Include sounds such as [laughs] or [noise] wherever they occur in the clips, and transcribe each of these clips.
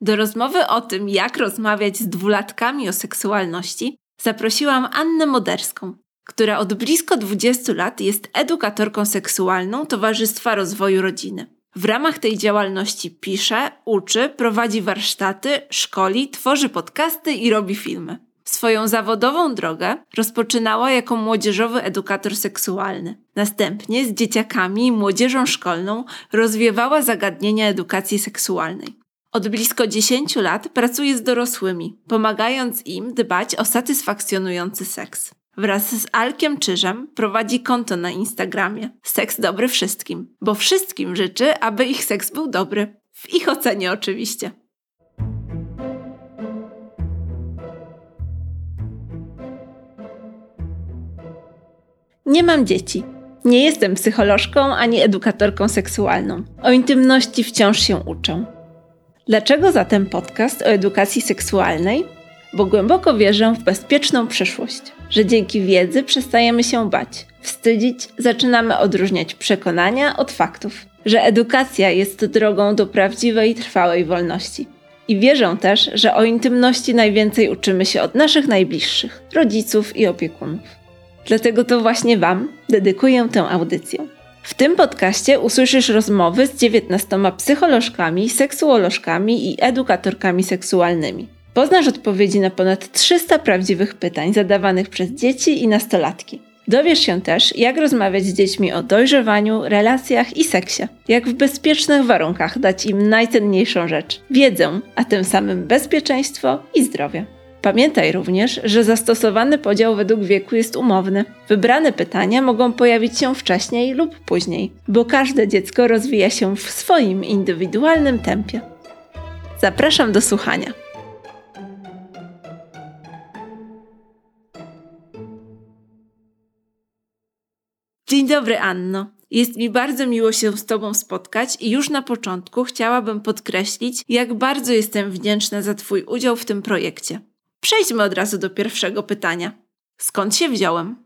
Do rozmowy o tym, jak rozmawiać z dwulatkami o seksualności, zaprosiłam Annę Moderską, która od blisko 20 lat jest edukatorką seksualną Towarzystwa Rozwoju Rodziny. W ramach tej działalności pisze, uczy, prowadzi warsztaty, szkoli, tworzy podcasty i robi filmy. Swoją zawodową drogę rozpoczynała jako młodzieżowy edukator seksualny. Następnie z dzieciakami i młodzieżą szkolną rozwiewała zagadnienia edukacji seksualnej. Od blisko 10 lat pracuje z dorosłymi, pomagając im dbać o satysfakcjonujący seks. Wraz z Alkiem Czyżem prowadzi konto na Instagramie Seks dobry wszystkim, bo wszystkim życzy, aby ich seks był dobry. W ich ocenie oczywiście. Nie mam dzieci. Nie jestem psycholożką ani edukatorką seksualną. O intymności wciąż się uczę. Dlaczego zatem podcast o edukacji seksualnej? Bo głęboko wierzę w bezpieczną przyszłość, że dzięki wiedzy przestajemy się bać, wstydzić, zaczynamy odróżniać przekonania od faktów, że edukacja jest drogą do prawdziwej, trwałej wolności. I wierzę też, że o intymności najwięcej uczymy się od naszych najbliższych, rodziców i opiekunów. Dlatego to właśnie Wam dedykuję tę audycję. W tym podcaście usłyszysz rozmowy z 19 psycholożkami, seksuolożkami i edukatorkami seksualnymi. Poznasz odpowiedzi na ponad 300 prawdziwych pytań zadawanych przez dzieci i nastolatki. Dowiesz się też, jak rozmawiać z dziećmi o dojrzewaniu, relacjach i seksie. Jak w bezpiecznych warunkach dać im najcenniejszą rzecz wiedzę, a tym samym bezpieczeństwo i zdrowie. Pamiętaj również, że zastosowany podział według wieku jest umowny. Wybrane pytania mogą pojawić się wcześniej lub później, bo każde dziecko rozwija się w swoim indywidualnym tempie. Zapraszam do słuchania. Dzień dobry, Anno. Jest mi bardzo miło się z Tobą spotkać i już na początku chciałabym podkreślić, jak bardzo jestem wdzięczna za Twój udział w tym projekcie. Przejdźmy od razu do pierwszego pytania. Skąd się wziąłem?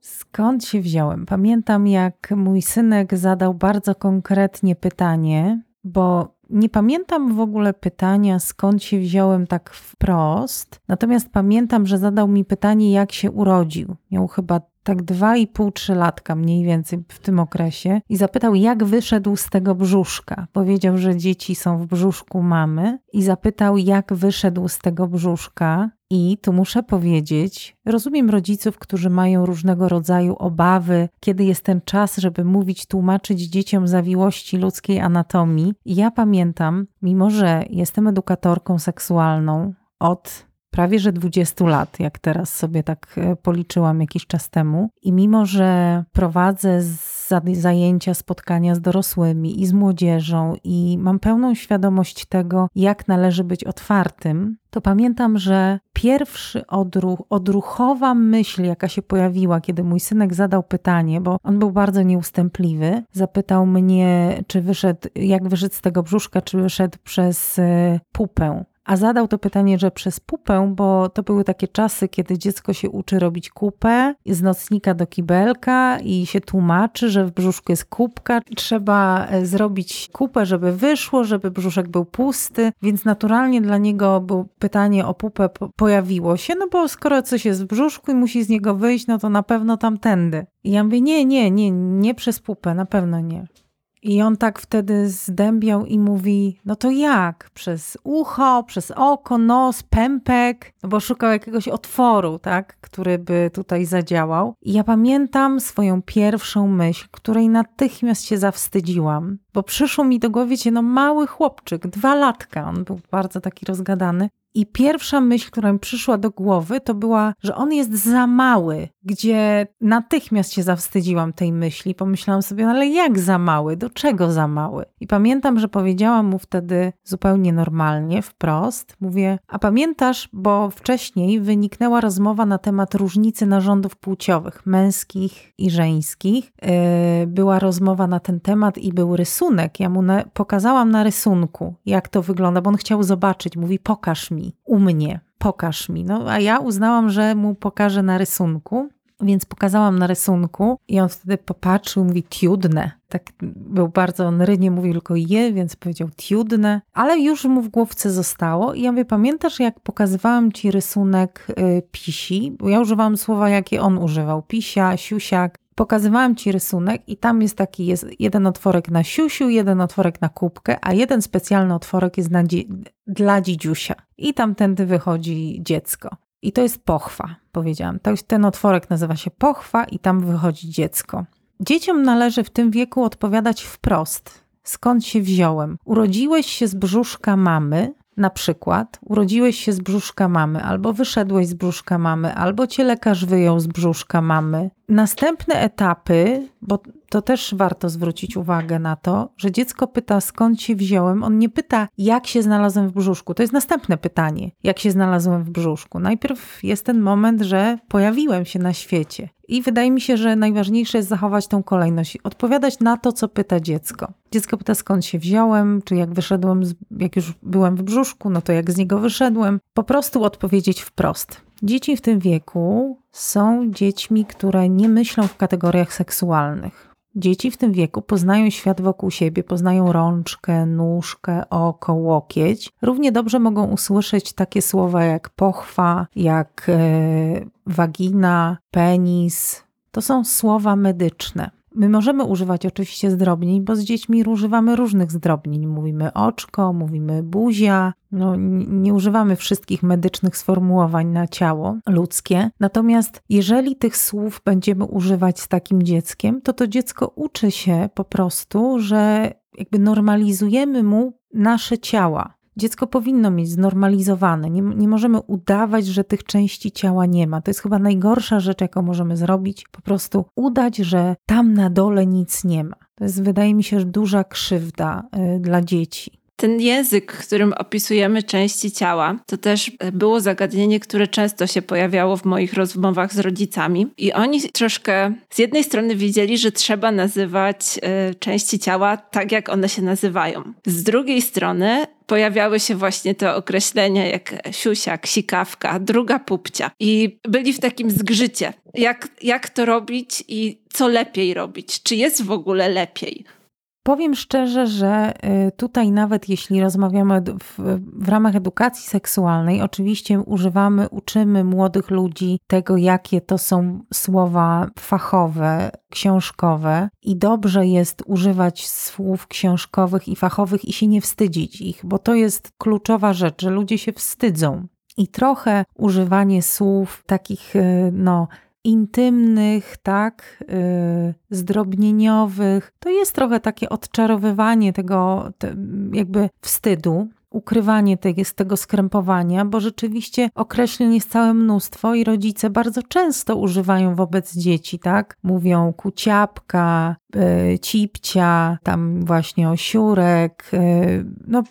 Skąd się wziąłem? Pamiętam, jak mój synek zadał bardzo konkretnie pytanie, bo nie pamiętam w ogóle pytania, skąd się wziąłem tak wprost. Natomiast pamiętam, że zadał mi pytanie, jak się urodził. Miał chyba tak dwa i pół, trzy latka mniej więcej w tym okresie i zapytał, jak wyszedł z tego brzuszka. Powiedział, że dzieci są w brzuszku mamy i zapytał, jak wyszedł z tego brzuszka. I tu muszę powiedzieć, rozumiem rodziców, którzy mają różnego rodzaju obawy, kiedy jest ten czas, żeby mówić, tłumaczyć dzieciom zawiłości ludzkiej anatomii. I ja pamiętam, mimo że jestem edukatorką seksualną od prawie że 20 lat, jak teraz sobie tak e, policzyłam jakiś czas temu. I mimo, że prowadzę zajęcia, spotkania z dorosłymi i z młodzieżą i mam pełną świadomość tego, jak należy być otwartym, to pamiętam, że pierwszy odruch, odruchowa myśl, jaka się pojawiła, kiedy mój synek zadał pytanie, bo on był bardzo nieustępliwy, zapytał mnie, czy wyszedł, jak wyszedł z tego brzuszka, czy wyszedł przez e, pupę a zadał to pytanie, że przez pupę, bo to były takie czasy, kiedy dziecko się uczy robić kupę z nocnika do kibelka i się tłumaczy, że w brzuszku jest kubka. Trzeba e, zrobić kupę, żeby wyszło, żeby brzuszek był pusty, więc naturalnie dla niego było pytanie o pupę pojawiło się, no bo skoro coś jest w brzuszku i musi z niego wyjść, no to na pewno tamtędy. I ja mówię, nie, nie, nie, nie przez pupę, na pewno nie. I on tak wtedy zdębiał i mówi: No to jak? Przez ucho, przez oko, nos, pępek, no bo szukał jakiegoś otworu, tak, który by tutaj zadziałał. I ja pamiętam swoją pierwszą myśl, której natychmiast się zawstydziłam, bo przyszło mi do głowy, no mały chłopczyk, dwa latka, on był bardzo taki rozgadany. I pierwsza myśl, która mi przyszła do głowy, to była, że on jest za mały, gdzie natychmiast się zawstydziłam tej myśli. Pomyślałam sobie, no ale jak za mały? Do czego za mały? I pamiętam, że powiedziałam mu wtedy zupełnie normalnie, wprost. Mówię, a pamiętasz, bo wcześniej wyniknęła rozmowa na temat różnicy narządów płciowych, męskich i żeńskich. Yy, była rozmowa na ten temat i był rysunek. Ja mu na, pokazałam na rysunku, jak to wygląda, bo on chciał zobaczyć. Mówi, pokaż mi mi, u mnie, pokaż mi. No, a ja uznałam, że mu pokażę na rysunku. Więc pokazałam na rysunku i on wtedy popatrzył, mówi tiudne. Tak był bardzo, on nie mówił tylko je, więc powiedział tiudne, ale już mu w głowce zostało. I ja mówię, pamiętasz jak pokazywałam ci rysunek y, pisi? Bo ja używałam słowa, jakie on używał. Pisia, siusiak. Pokazywałam ci rysunek i tam jest taki, jest jeden otworek na siusiu, jeden otworek na kubkę, a jeden specjalny otworek jest na dla dzidziusia. I tamtędy wychodzi dziecko. I to jest pochwa, powiedziałam. Ten otworek nazywa się pochwa i tam wychodzi dziecko. Dzieciom należy w tym wieku odpowiadać wprost. Skąd się wziąłem? Urodziłeś się z brzuszka mamy, na przykład urodziłeś się z brzuszka mamy, albo wyszedłeś z brzuszka mamy, albo cię lekarz wyjął z brzuszka mamy. Następne etapy, bo to też warto zwrócić uwagę na to, że dziecko pyta skąd się wziąłem. On nie pyta, jak się znalazłem w brzuszku. To jest następne pytanie, jak się znalazłem w brzuszku. Najpierw jest ten moment, że pojawiłem się na świecie. I wydaje mi się, że najważniejsze jest zachować tą kolejność, odpowiadać na to, co pyta dziecko. Dziecko pyta, skąd się wziąłem, czy jak wyszedłem, z, jak już byłem w brzuszku, no to jak z niego wyszedłem. Po prostu odpowiedzieć wprost. Dzieci w tym wieku są dziećmi, które nie myślą w kategoriach seksualnych. Dzieci w tym wieku poznają świat wokół siebie, poznają rączkę, nóżkę, oko, łokieć. Równie dobrze mogą usłyszeć takie słowa jak pochwa, jak e, wagina, penis. To są słowa medyczne. My możemy używać oczywiście zdrobnień, bo z dziećmi używamy różnych zdrobnień. Mówimy oczko, mówimy buzia, no, nie używamy wszystkich medycznych sformułowań na ciało ludzkie. Natomiast jeżeli tych słów będziemy używać z takim dzieckiem, to to dziecko uczy się po prostu, że jakby normalizujemy mu nasze ciała. Dziecko powinno mieć znormalizowane. Nie, nie możemy udawać, że tych części ciała nie ma. To jest chyba najgorsza rzecz, jaką możemy zrobić. Po prostu udać, że tam na dole nic nie ma. To jest, wydaje mi się, duża krzywda y, dla dzieci. Ten język, którym opisujemy części ciała, to też było zagadnienie, które często się pojawiało w moich rozmowach z rodzicami. I oni troszkę z jednej strony wiedzieli, że trzeba nazywać y, części ciała tak, jak one się nazywają. Z drugiej strony pojawiały się właśnie te określenia jak siusia, sikawka, druga pupcia. I byli w takim zgrzycie. Jak, jak to robić i co lepiej robić? Czy jest w ogóle lepiej? Powiem szczerze, że y, tutaj nawet jeśli rozmawiamy w, w, ramach edukacji seksualnej, oczywiście używamy, uczymy młodych ludzi tego, jakie to są słowa fachowe, książkowe i dobrze jest używać słów książkowych i fachowych i się nie wstydzić ich, bo to jest kluczowa rzecz, że ludzie się wstydzą. I trochę używanie słów takich, y, no, intymnych, tak, yy, zdrobnieniowych. To jest trochę takie odczarowywanie tego te, jakby wstydu, ukrywanie z tego skrępowania, bo rzeczywiście określeń jest całe mnóstwo i rodzice bardzo często używają wobec dzieci, tak? Mówią kuciapka, yy, cipcia, tam właśnie osiurek, yy, no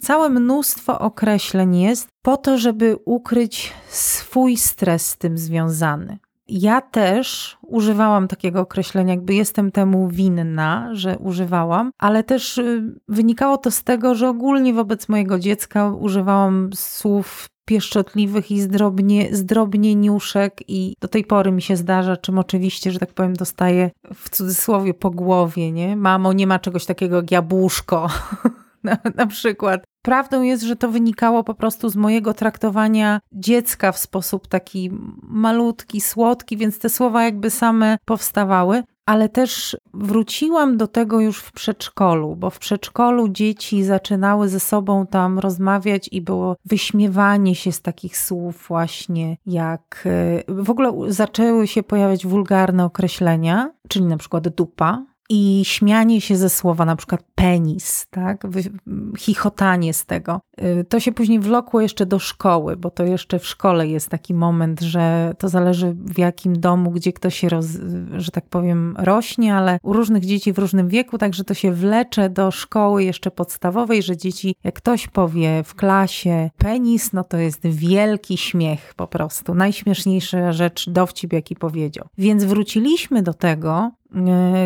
całe mnóstwo określeń jest po to, żeby ukryć swój stres z tym związany. Ja też używałam takiego określenia, jakby jestem temu winna, że używałam, ale też y, wynikało to z tego, że ogólnie wobec mojego dziecka używałam słów pieszczotliwych i zdrobnie, zdrobnieniuszek i do tej pory mi się zdarza, czym oczywiście, że tak powiem, dostaję w cudzysłowie po głowie, nie? Mamo, nie ma czegoś takiego jak jabłuszko. [laughs] na, na przykład. Prawdą jest, że to wynikało po prostu z mojego traktowania dziecka w sposób taki malutki, słodki, więc te słowa jakby same powstawały. Ale też wróciłam do tego już w przedszkolu, bo w przedszkolu dzieci zaczynały ze sobą tam rozmawiać i było wyśmiewanie się z takich słów, właśnie jak e, w ogóle zaczęły się pojawiać wulgarne określenia, czyli na przykład dupa, i śmianie się ze słowa, na przykład penis, tak? chichotanie z tego. Y, to się później wlokło jeszcze do szkoły, bo to jeszcze w szkole jest taki moment, że to zależy w jakim domu, gdzie ktoś się, roz, że tak powiem, rośnie, ale u różnych dzieci w różnym wieku, także to się wlecze do szkoły jeszcze podstawowej, że dzieci, jak ktoś powie w klasie penis, no to jest wielki śmiech po prostu. Najśmieszniejsza rzecz, dowcip jaki powiedział. Więc wróciliśmy do tego,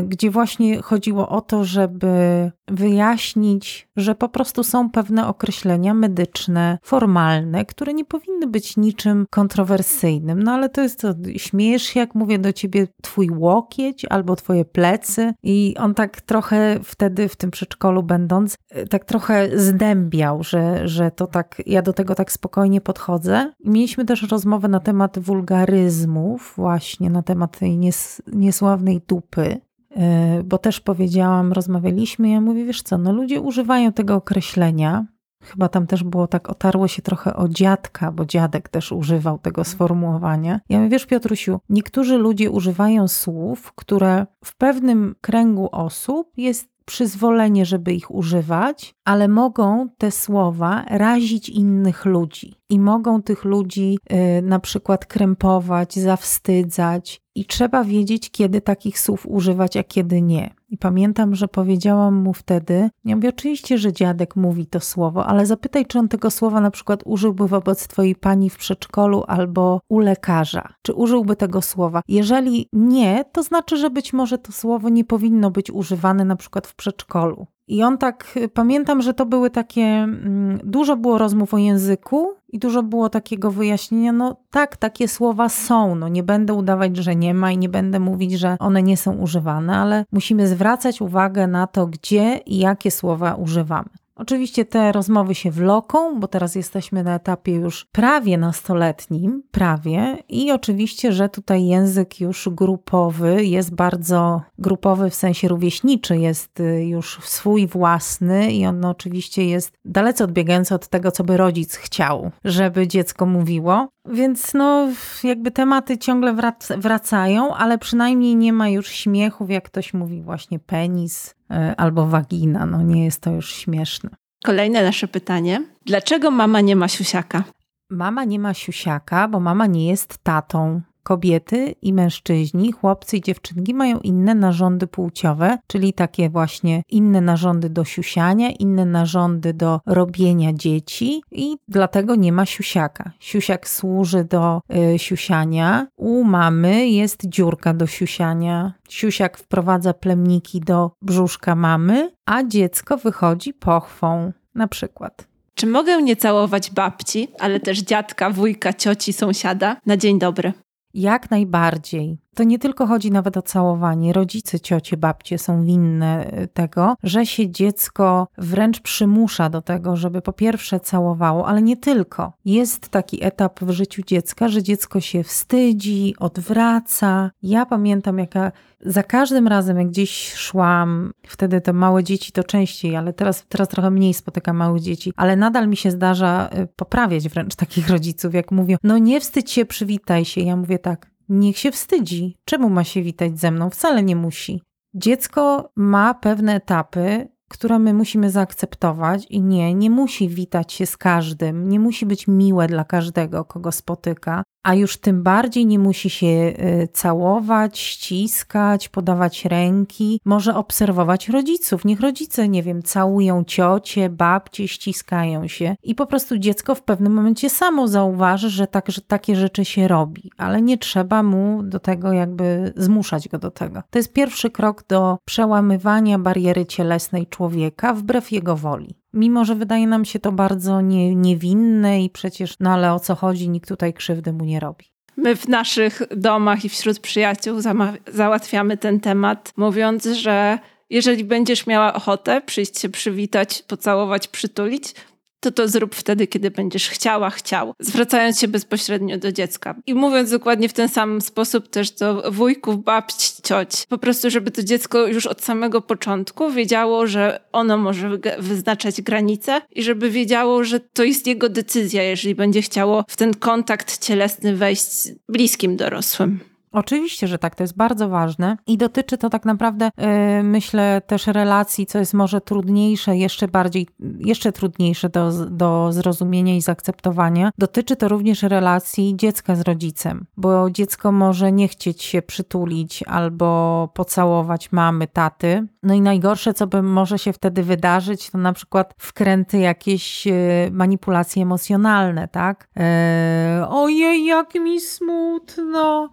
gdzie właśnie chodziło o to, żeby wyjaśnić, że po prostu są pewne określenia medyczne, formalne, które nie powinny być niczym kontrowersyjnym. No ale to jest to, śmiejesz się, jak mówię do ciebie, twój łokieć albo twoje plecy. I on tak trochę wtedy w tym przedszkolu będąc, tak trochę zdębiał, że, że to tak, ja do tego tak spokojnie podchodzę. Mieliśmy też rozmowę na temat wulgaryzmów, właśnie na temat tej nies, niesławnej dupy. E, bo też powiedziałam, rozmawialiśmy, ja mówię, wiesz co, no ludzie używają tego określenia, Chyba tam też było tak, otarło się trochę o dziadka, bo dziadek też używał tego sformułowania. Ja mówię, wiesz Piotrusiu, niektórzy ludzie używają słów, które w pewnym kręgu osób jest przyzwolenie, żeby ich używać, ale mogą te słowa razić innych ludzi i mogą tych ludzi y, na przykład krępować, zawstydzać, i trzeba wiedzieć, kiedy takich słów używać, a kiedy nie. I pamiętam, że powiedziałam mu wtedy, ja mówię, oczywiście, że dziadek mówi to słowo, ale zapytaj, czy on tego słowa na przykład użyłby wobec twojej pani w przedszkolu albo u lekarza. Czy użyłby tego słowa? Jeżeli nie, to znaczy, że być może to słowo nie powinno być używane na przykład w przedszkolu. I on tak, pamiętam, że to były takie, mm, dużo było rozmów o języku i dużo było takiego wyjaśnienia, no tak, takie słowa są, no nie będę udawać, że nie ma i nie będę mówić, że one nie są używane, ale musimy zwracać uwagę na to, gdzie i jakie słowa używamy. Oczywiście te rozmowy się wloką, bo teraz jesteśmy na etapie już prawie nastoletnim, prawie, i oczywiście, że tutaj język już grupowy jest bardzo grupowy w sensie rówieśniczy, jest y, już swój własny i on oczywiście jest dalece odbiegający od tego, co by rodzic chciał, żeby dziecko mówiło. Więc no, jakby tematy ciągle wracają, ale przynajmniej nie ma już śmiechów, jak ktoś mówi właśnie penis albo wagina. No nie jest to już śmieszne. Kolejne nasze pytanie. Dlaczego mama nie ma siusiaka? Mama nie ma siusiaka, bo mama nie jest tatą. Kobiety i mężczyźni, chłopcy i dziewczynki mają inne narządy płciowe, czyli takie właśnie inne narządy do siusiania, inne narządy do robienia dzieci i dlatego nie ma siusiaka. Siusiak służy do y, siusiania, u mamy jest dziurka do siusiania. Siusiak wprowadza plemniki do brzuszka mamy, a dziecko wychodzi pochwą, na przykład. Czy mogę nie całować babci, ale też dziadka, wujka, cioci, sąsiada na dzień dobry? Jak najbardziej. To nie tylko chodzi nawet o całowanie. Rodzice, ciocie, babcie są winne e, tego, że się dziecko wręcz przymusza do tego, żeby po pierwsze całowało, ale nie tylko. Jest taki etap w życiu dziecka, że dziecko się wstydzi, odwraca. Ja pamiętam, jaka za każdym razem, jak gdzieś szłam, wtedy te małe dzieci to częściej, ale teraz, teraz trochę mniej spotykam małych dzieci, ale nadal mi się zdarza e, poprawiać wręcz takich rodziców, jak mówią, no nie wstydź się, przywitaj się. Ja mówię tak, Niech się wstydzi. Czemu ma się witać ze mną? Wcale nie musi. Dziecko ma pewne etapy, które my musimy zaakceptować i nie, nie musi witać się z każdym, nie musi być miłe dla każdego, kogo spotyka a już tym bardziej nie musi się y, całować, ściskać, podawać ręki. Może obserwować rodziców. Niech rodzice, nie wiem, całują ciocie, babcie, ściskają się i po prostu dziecko w pewnym momencie samo zauważy, że, tak, że takie rzeczy się robi, ale nie trzeba mu do tego jakby zmuszać go do tego. To jest pierwszy krok do przełamywania bariery cielesnej człowieka wbrew jego woli. Mimo, że wydaje nam się to bardzo nie, niewinne i przecież, no ale o co chodzi, nikt tutaj krzywdy mu nie robi. My w naszych domach i wśród przyjaciół załatwiamy ten temat, mówiąc, że jeżeli będziesz miała ochotę przyjść się przywitać, pocałować, przytulić, to to zrób wtedy, kiedy będziesz chciała, chciał, zwracając się bezpośrednio do dziecka. I mówiąc dokładnie w ten sam sposób też do wujków, babci, cioć. Po prostu, żeby to dziecko już od samego początku wiedziało, że ono może wyznaczać granice i żeby wiedziało, że to jest jego decyzja, jeżeli będzie chciało w ten kontakt cielesny wejść bliskim dorosłym. Oczywiście, że tak, to jest bardzo ważne i dotyczy to tak naprawdę, yy, myślę, też relacji, co jest może trudniejsze, jeszcze bardziej, jeszcze trudniejsze do, do zrozumienia i zaakceptowania. Dotyczy to również relacji dziecka z rodzicem, bo dziecko może nie chcieć się przytulić albo pocałować mamy, taty. No i najgorsze, co by może się wtedy wydarzyć, to na przykład wkręty jakieś yy, manipulacje emocjonalne, tak? Yy, ojej, jak mi smutno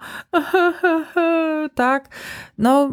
[laughs] tak? No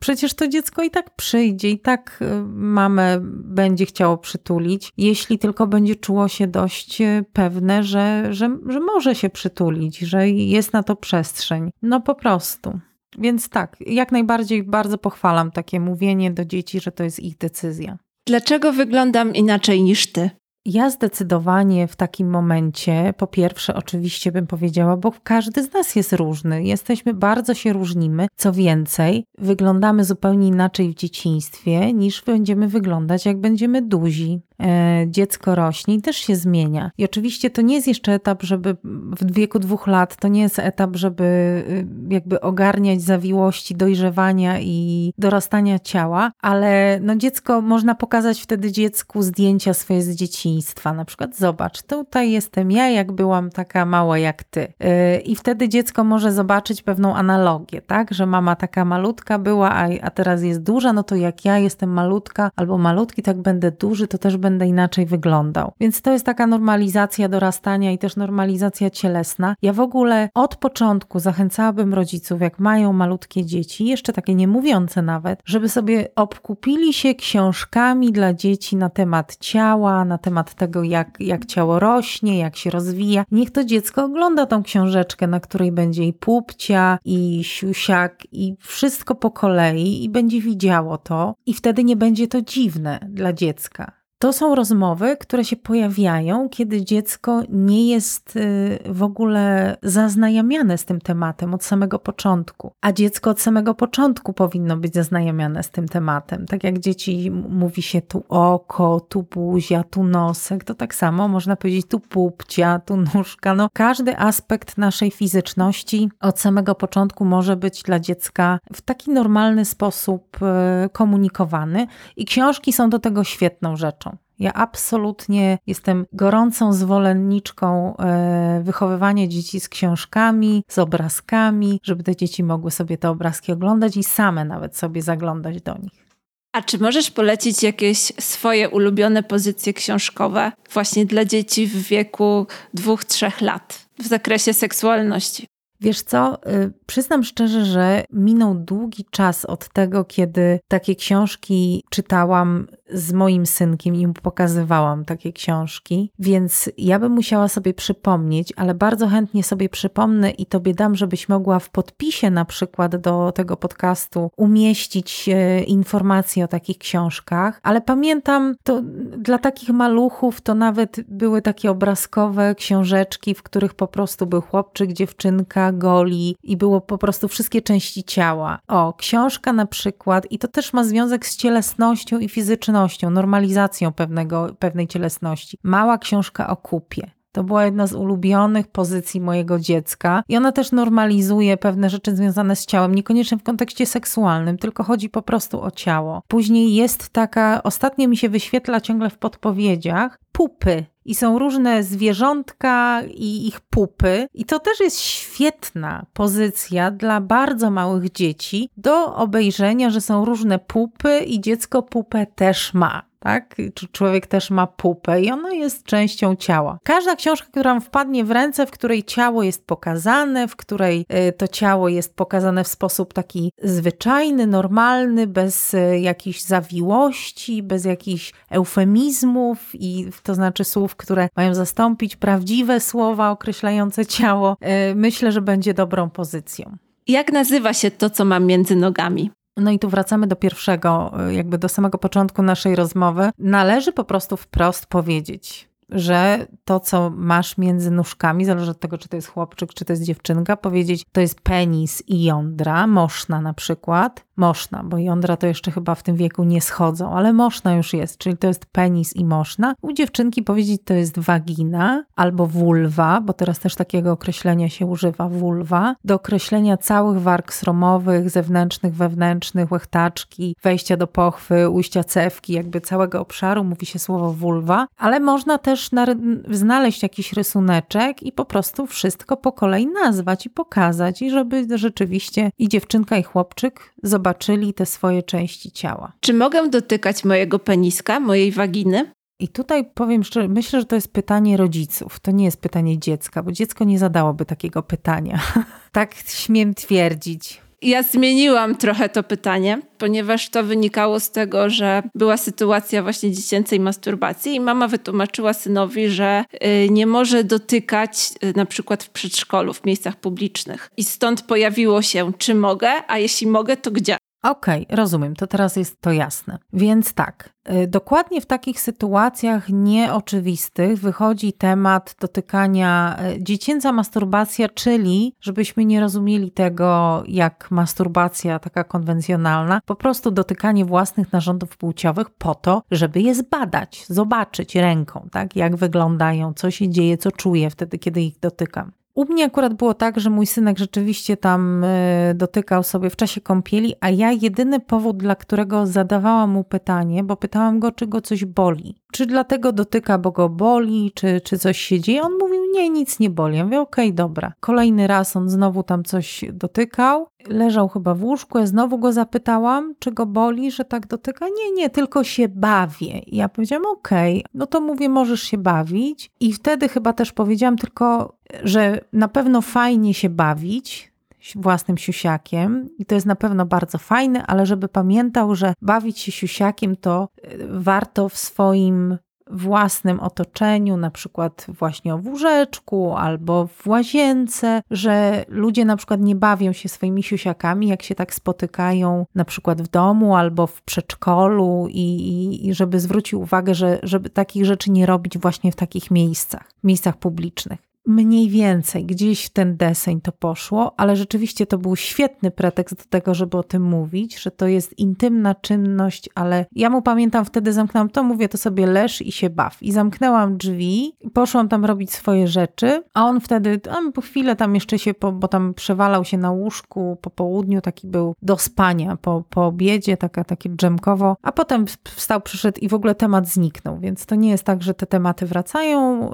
przecież to dziecko i tak przyjdzie, i tak y, mamę będzie chciało przytulić, jeśli tylko będzie czuło się dość y, pewne, że, że, że może się przytulić, że jest na to przestrzeń. No po prostu. Więc tak, jak najbardziej bardzo pochwalam takie mówienie do dzieci, że to jest ich decyzja. Dlaczego wyglądam inaczej niż ty? Ja zdecydowanie w takim momencie, po pierwsze, oczywiście bym powiedziała, bo każdy z nas jest różny. Jesteśmy, bardzo się różnimy. Co więcej, wyglądamy zupełnie inaczej w dzieciństwie, niż będziemy wyglądać, jak będziemy duzi. E, dziecko rośnie i też się zmienia. I oczywiście to nie jest jeszcze etap, żeby w wieku dwóch lat, to nie jest etap, żeby y, jakby ogarniać zawiłości dojrzewania i dorastania ciała, ale no dziecko, można pokazać wtedy dziecku zdjęcia swoje z dzieciństwa. Na przykład zobacz, tutaj jestem ja, jak byłam taka mała jak ty. E, I wtedy dziecko może zobaczyć pewną analogię, tak, że mama taka malutka była, a, a teraz jest duża, no to jak ja jestem malutka albo malutki, tak będę duży, to też będę inaczej wyglądał. Więc to jest taka normalizacja dorastania i też normalizacja cielesna. Ja w ogóle od początku zachęcałabym rodziców, jak mają malutkie dzieci, jeszcze takie niemówiące nawet, żeby sobie obkupili się książkami dla dzieci na temat ciała, na temat tego, jak, jak ciało rośnie, jak się rozwija. Niech to dziecko ogląda tą książeczkę, na której będzie i pupcia, i siusiak, i wszystko po kolei, i będzie widziało to, i wtedy nie będzie to dziwne dla dziecka. To są rozmowy, które się pojawiają, kiedy dziecko nie jest y, w ogóle zaznajamiane z tym tematem od samego początku. A dziecko od samego początku powinno być zaznajamiane z tym tematem. Tak jak dzieci mówi się tu oko, tu buzia, tu nosek, to tak samo można powiedzieć tu pupcia, tu nóżka. No, każdy aspekt naszej fizyczności od samego początku może być dla dziecka w taki normalny sposób y, komunikowany i książki są do tego świetną rzeczą. Ja absolutnie jestem gorącą zwolenniczką e, wychowywania dzieci z książkami, z obrazkami, żeby te dzieci mogły sobie te obrazki oglądać i same nawet sobie zaglądać do nich. A czy możesz polecić jakieś swoje ulubione pozycje książkowe właśnie dla dzieci w wieku dwóch, trzech lat w zakresie seksualności? Wiesz co, y, przyznam szczerze, że minął długi czas od tego, kiedy takie książki czytałam z moim synkiem i mu pokazywałam takie książki, więc ja bym musiała sobie przypomnieć, ale bardzo chętnie sobie przypomnę i tobie dam, żebyś mogła w podpisie na przykład do tego podcastu umieścić e, informacje o takich książkach, ale pamiętam, to dla takich maluchów to nawet były takie obrazkowe książeczki, w których po prostu był chłopczyk, dziewczynka, goli i było po prostu wszystkie części ciała. O, książka na przykład i to też ma związek z cielesnością i fizycznością normalizacją pewnego, pewnej cielesności. Mała książka o kupie. To była jedna z ulubionych pozycji mojego dziecka i ona też normalizuje pewne rzeczy związane z ciałem, niekoniecznie w kontekście seksualnym, tylko chodzi po prostu o ciało. Później jest taka, ostatnio mi się wyświetla ciągle w podpowiedziach, pupy. I są różne zwierzątka i ich pupy. I to też jest świetna pozycja dla bardzo małych dzieci do obejrzenia, że są różne pupy i dziecko pupę też ma tak? Człowiek też ma pupę i ona jest częścią ciała. Każda książka, która wpadnie w ręce, w której ciało jest pokazane, w której y, to ciało jest pokazane w sposób taki zwyczajny, normalny, bez y, jakichś zawiłości, bez jakichś eufemizmów i to znaczy słów, które mają zastąpić prawdziwe słowa określające ciało, y, myślę, że będzie dobrą pozycją. Jak nazywa się to, co mam między nogami? No i tu wracamy do pierwszego, jakby do samego początku naszej rozmowy. Należy po prostu wprost powiedzieć, że to, co masz między nóżkami, zależy od tego, czy to jest chłopczyk, czy to jest dziewczynka, powiedzieć, to jest penis i jądra, moszna na przykład, moszna, bo jądra to jeszcze chyba w tym wieku nie schodzą, ale moszna już jest, czyli to jest penis i moszna. U dziewczynki powiedzieć to jest wagina albo vulwa, bo teraz też takiego określenia się używa, vulwa, do określenia całych warg sromowych, zewnętrznych, wewnętrznych, łechtaczki, wejścia do pochwy, ujścia cewki, jakby całego obszaru mówi się słowo vulwa, ale można też znaleźć jakiś rysuneczek i po prostu wszystko po kolei nazwać i pokazać i żeby rzeczywiście i dziewczynka i chłopczyk zobaczyli zobaczyli te swoje części ciała. Czy mogę dotykać mojego peniska, mojej waginy? I tutaj powiem szczerze, myślę, że to jest pytanie rodziców, to nie jest pytanie dziecka, bo dziecko nie zadałoby takiego pytania. [laughs] Tak śmiem twierdzić. Ja zmieniłam trochę to pytanie, ponieważ to wynikało z tego, że była sytuacja właśnie dziecięcej masturbacji i mama wytłumaczyła synowi, że y, nie może dotykać y, na przykład w przedszkolu, w miejscach publicznych. I stąd pojawiło się, czy mogę, a jeśli mogę, to gdzie? Okej, okay, rozumiem, to teraz jest to jasne. Więc tak, y, dokładnie w takich sytuacjach nieoczywistych wychodzi temat dotykania y, dziecięca masturbacja, czyli żebyśmy nie rozumieli tego jak masturbacja taka konwencjonalna, po prostu dotykanie własnych narządów płciowych po to, żeby je zbadać, zobaczyć ręką, tak, jak wyglądają, co się dzieje, co czuję wtedy, kiedy ich dotykam. U mnie akurat było tak, że mój synek rzeczywiście tam e, dotykał sobie w czasie kąpieli, a ja jedyny powód, dla którego zadawałam mu pytanie, bo pytałam go, czy go coś boli. Czy dlatego dotyka, bo go boli, czy, czy coś się dzieje? On mówił, nie, nic nie boli. Ja mówię, okej, okay, dobra. Kolejny raz on znowu tam coś dotykał. Leżał chyba w łóżku, ja znowu go zapytałam, czy go boli, że tak dotyka. Nie, nie, tylko się bawię. I ja powiedziałam, okej, okay, no to mówię, możesz się bawić. I wtedy chyba też powiedziałam tylko, że na pewno fajnie się bawić, własnym siusiakiem i to jest na pewno bardzo fajne, ale żeby pamiętał, że bawić się siusiakiem to e, warto w swoim własnym otoczeniu, na przykład właśnie w łóżeczku albo w łazience, że ludzie na przykład nie bawią się swoimi siusiakami, jak się tak spotykają na przykład w domu albo w przedszkolu i, i, i żeby zwrócił uwagę, że żeby takich rzeczy nie robić właśnie w takich miejscach, miejscach publicznych mniej więcej gdzieś w ten deseń to poszło, ale rzeczywiście to był świetny pretekst do tego, żeby o tym mówić, że to jest intymna czynność, ale ja mu pamiętam wtedy zamknęłam to, mówię to sobie leż i się baw. I zamknęłam drzwi, poszłam tam robić swoje rzeczy, a on wtedy, po chwilę tam jeszcze się, po, bo tam przewalał się na łóżku po południu, taki był do spania po, po obiedzie, taka, takie dżemkowo, a potem wstał, przyszedł i w ogóle temat zniknął, więc to nie jest tak, że te tematy wracają,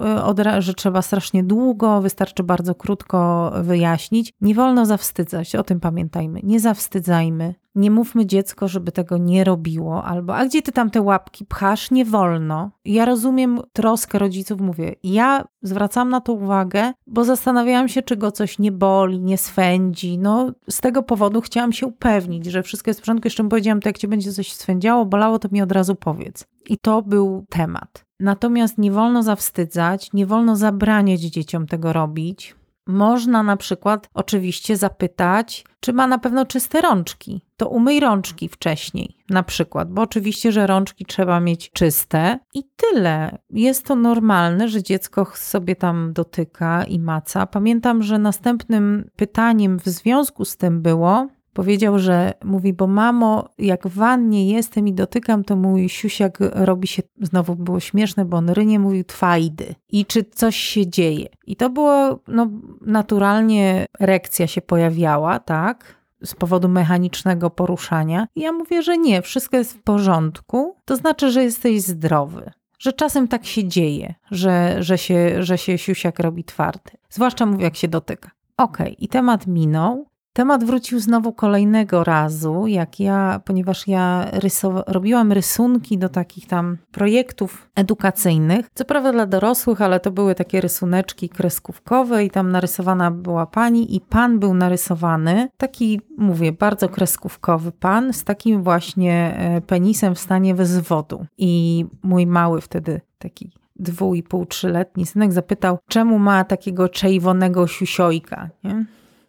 y, że trzeba strasznie długo długo, wystarczy bardzo krótko wyjaśnić. Nie wolno zawstydzać, o tym pamiętajmy. Nie zawstydzajmy. Nie mówmy dziecko, żeby tego nie robiło, albo a gdzie ty tam te łapki pchasz? Nie wolno. Ja rozumiem troskę rodziców, mówię. Ja zwracam na to uwagę, bo zastanawiałam się, czy go coś nie boli, nie swędzi. No, z tego powodu chciałam się upewnić, że wszystko jest w porządku. Jeszcze powiedziałam, to jak cię będzie coś swędziało, bolało, to mi od razu powiedz. I to był temat. Natomiast nie wolno zawstydzać, nie wolno zabraniać dzieciom tego robić. Można na przykład oczywiście zapytać, czy ma na pewno czyste rączki. To umyj rączki wcześniej, na przykład, bo oczywiście, że rączki trzeba mieć czyste i tyle. Jest to normalne, że dziecko sobie tam dotyka i maca. Pamiętam, że następnym pytaniem w związku z tym było, Powiedział, że mówi, bo mamo, jak w wannie jestem i dotykam, to mój siusiak robi się, znowu było śmieszne, bo on rynie mówił twajdy. I czy coś się dzieje? I to było, no naturalnie erekcja się pojawiała, tak? z powodu mechanicznego poruszania. I ja mówię, że nie, wszystko jest w porządku, to znaczy, że jesteś zdrowy. Że czasem tak się dzieje, że, że, się, że się siusiak robi twardy. Zwłaszcza mówię, jak się dotyka. Okej, okay, i temat minął. Temat wrócił znowu kolejnego razu, jak ja, ponieważ ja rysowa- robiłam rysunki do takich tam projektów edukacyjnych. Co prawda dla dorosłych, ale to były takie rysuneczki kreskówkowe i tam narysowana była pani i pan był narysowany. Taki, mówię, bardzo kreskówkowy pan z takim właśnie e, penisem w stanie wezwodu. I mój mały wtedy taki dwu i pół, trzyletni synek zapytał, czemu ma takiego czejwonego siusiojka, nie?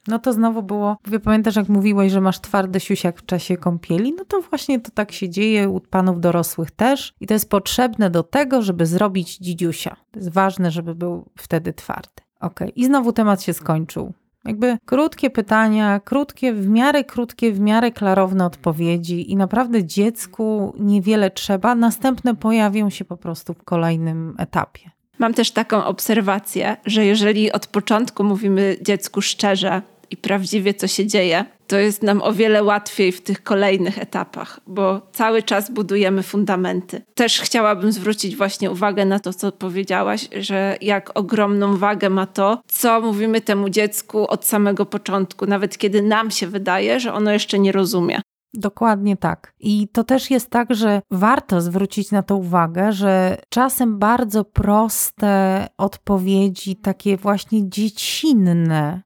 No to znowu było, mówię, pamiętasz jak mówiłeś, że masz twardy siusiak w czasie kąpieli? No to właśnie to tak się dzieje u panów dorosłych też i to jest potrzebne do tego, żeby zrobić dzidziusia. To jest ważne, żeby był wtedy twardy. Ok, i znowu temat się skończył. Jakby krótkie pytania, krótkie, w miarę krótkie, w miarę klarowne odpowiedzi i naprawdę dziecku niewiele trzeba. Następne pojawią się po prostu w kolejnym etapie. Mam też taką obserwację, że jeżeli od początku mówimy dziecku szczerze, i prawdziwie co się dzieje, to jest nam o wiele łatwiej w tych kolejnych etapach, bo cały czas budujemy fundamenty. Też chciałabym zwrócić właśnie uwagę na to, co powiedziałaś, że jak ogromną wagę ma to, co mówimy temu dziecku od samego początku, nawet kiedy nam się wydaje, że ono jeszcze nie rozumie. Dokładnie tak. I to też jest tak, że warto zwrócić na to uwagę, że czasem bardzo proste odpowiedzi, takie właśnie dziecinne,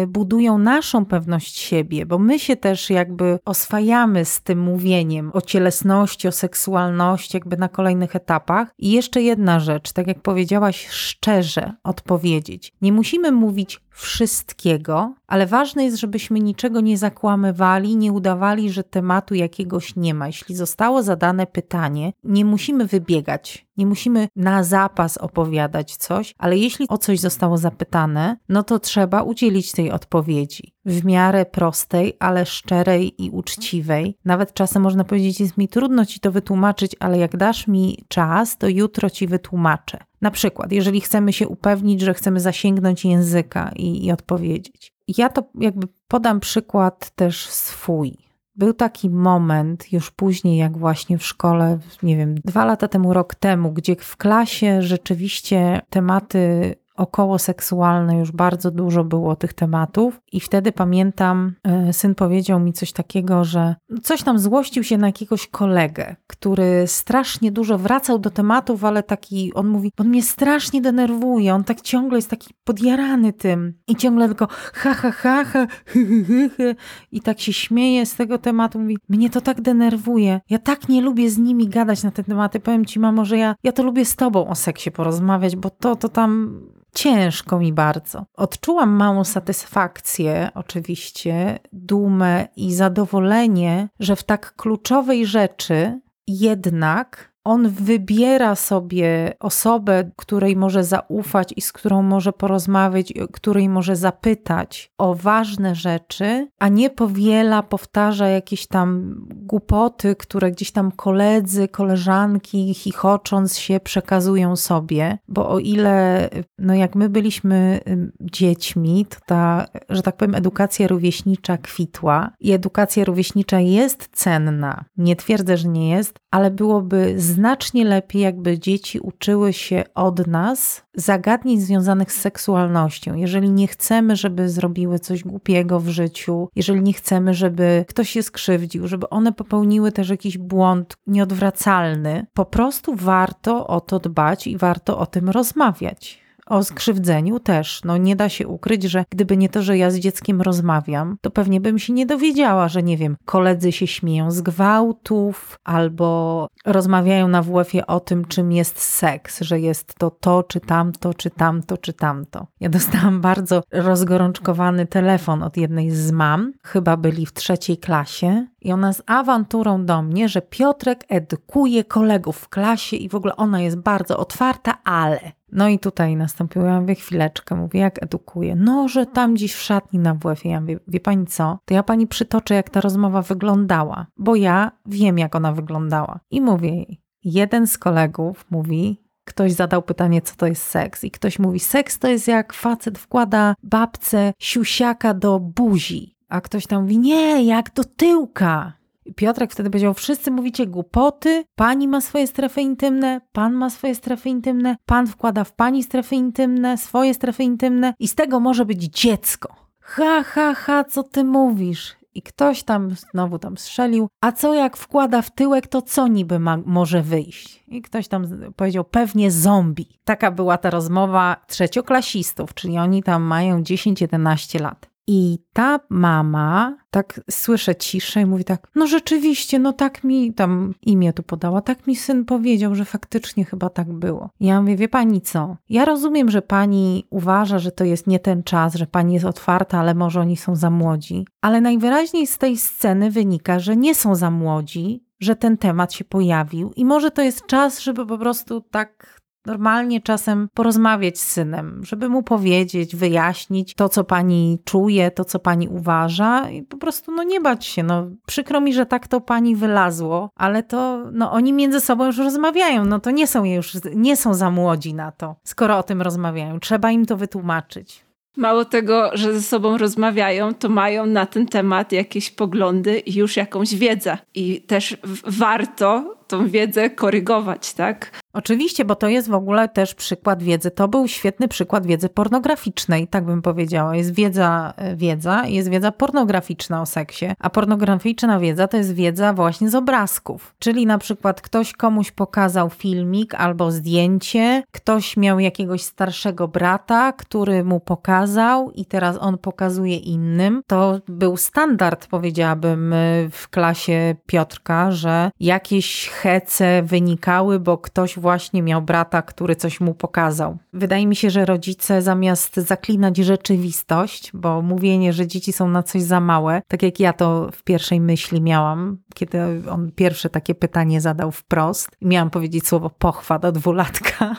yy, budują naszą pewność siebie, bo my się też jakby oswajamy z tym mówieniem o cielesności, o seksualności, jakby na kolejnych etapach. I jeszcze jedna rzecz, tak jak powiedziałaś, szczerze odpowiedzieć. Nie musimy mówić wszystkiego, ale ważne jest, żebyśmy niczego nie zakłamywali, nie udawali, że tematu jakiegoś nie ma. Jeśli zostało zadane pytanie, nie musimy wybiegać, nie musimy na zapas opowiadać coś, ale jeśli o coś zostało zapytane, no to trzeba udzielić tej odpowiedzi w miarę prostej, ale szczerej i uczciwej. Nawet czasem można powiedzieć, jest mi trudno ci to wytłumaczyć, ale jak dasz mi czas, to jutro ci wytłumaczę. Na przykład, jeżeli chcemy się upewnić, że chcemy zasięgnąć języka i, i odpowiedzieć. Ja to jakby podam przykład też swój. Był taki moment już później, jak właśnie w szkole, nie wiem, dwa lata temu, rok temu, gdzie w klasie rzeczywiście tematy około seksualne już bardzo dużo było tych tematów i wtedy pamiętam, e, syn powiedział mi coś takiego, że coś tam złościł się na jakiegoś kolegę, który strasznie dużo wracał do tematów, ale taki, on mówi, on mnie strasznie denerwuje, on tak ciągle jest taki podjarany tym i ciągle tylko ha, ha, ha, ha, hy, hy, hy, i tak się śmieje z tego tematu, mówi, mnie to tak denerwuje, ja tak nie lubię z nimi gadać na te tematy, powiem ci mamo, że ja, ja to lubię z tobą o seksie porozmawiać, bo to, to tam ciężko mi bardzo. Odczułam małą satysfakcję, oczywiście, dumę i zadowolenie, że w tak kluczowej rzeczy jednak on wybiera sobie osobę, której może zaufać i z którą może porozmawiać, której może zapytać o ważne rzeczy, a nie powiela, powtarza jakieś tam głupoty, które gdzieś tam koledzy, koleżanki, chichocząc się, przekazują sobie. Bo o ile, no jak my byliśmy dziećmi, to ta, że tak powiem, edukacja rówieśnicza kwitła i edukacja rówieśnicza jest cenna. Nie twierdzę, że nie jest, ale byłoby znacznie lepiej, jakby dzieci uczyły się od nas zagadnień związanych z seksualnością. Jeżeli nie chcemy, żeby zrobiły coś głupiego w życiu, jeżeli nie chcemy, żeby ktoś się skrzywdził, żeby one popełniły też jakiś błąd nieodwracalny, po prostu warto o to dbać i warto o tym rozmawiać. O skrzywdzeniu też. No nie da się ukryć, że gdyby nie to, że ja z dzieckiem rozmawiam, to pewnie bym się nie dowiedziała, że nie wiem, koledzy się śmieją z gwałtów albo rozmawiają na WF-ie o tym, czym jest seks, że jest to to, czy tamto, czy tamto, czy tamto. Ja dostałam bardzo rozgorączkowany telefon od jednej z mam, chyba byli w trzeciej klasie i ona z awanturą do mnie, że Piotrek edukuje kolegów w klasie i w ogóle ona jest bardzo otwarta, ale no i tutaj nastąpiło, ja mówię, chwileczkę, mówię, jak edukuję? No, że tam gdzieś w szatni na WF-ie. Ja mówię, wie pani co? To ja pani przytoczę, jak ta rozmowa wyglądała, bo ja wiem, jak ona wyglądała. I mówię jej, jeden z kolegów mówi, ktoś zadał pytanie, co to jest seks, i ktoś mówi, seks to jest jak facet wkłada babce siusiaka do buzi, a ktoś tam mówi, nie, jak do tyłka. Piotrek wtedy powiedział: Wszyscy mówicie głupoty, pani ma swoje strefy intymne, pan ma swoje strefy intymne, pan wkłada w pani strefy intymne, swoje strefy intymne i z tego może być dziecko. Ha, ha, ha, co ty mówisz? I ktoś tam znowu tam strzelił, a co jak wkłada w tyłek, to co niby ma, może wyjść? I ktoś tam powiedział, pewnie zombie. Taka była ta rozmowa trzecioklasistów, czyli oni tam mają 10-11 lat. I ta mama, tak słyszę ciszę i mówi tak, no rzeczywiście, no tak mi, tam imię tu podała, tak mi syn powiedział, że faktycznie chyba tak było. Ja mówię, wie pani co, ja rozumiem, że pani uważa, że to jest nie ten czas, że pani jest otwarta, ale może oni są za młodzi, ale najwyraźniej z tej sceny wynika, że nie są za młodzi, że ten temat się pojawił i może to jest czas, żeby po prostu tak normalnie czasem porozmawiać z synem, żeby mu powiedzieć, wyjaśnić to, co pani czuje, to, co pani uważa i po prostu no nie bać się. No, przykro mi, że tak to pani wylazło, ale to no, oni między sobą już rozmawiają, no to nie są już, nie są za młodzi na to, skoro o tym rozmawiają. Trzeba im to wytłumaczyć. Mało tego, że ze sobą rozmawiają, to mają na ten temat jakieś poglądy i już jakąś wiedzę. I też warto tą wiedzę korygować, tak? Oczywiście, bo to jest w ogóle też przykład wiedzy. To był świetny przykład wiedzy pornograficznej, tak bym powiedziała. Jest wiedza, wiedza, jest wiedza pornograficzna o seksie, a pornograficzna wiedza to jest wiedza właśnie z obrazków. Czyli na przykład ktoś komuś pokazał filmik albo zdjęcie, ktoś miał jakiegoś starszego brata, który mu pokazał i teraz on pokazuje innym. To był standard, powiedziałabym, w klasie Piotrka, że jakieś hece wynikały, bo ktoś właśnie miał brata, który coś mu pokazał. Wydaje mi się, że rodzice zamiast zaklinać rzeczywistość, bo mówienie, że dzieci są na coś za małe, tak jak ja to w pierwszej myśli miałam, kiedy on pierwsze takie pytanie zadał wprost, miałam powiedzieć słowo pochwa do dwulatka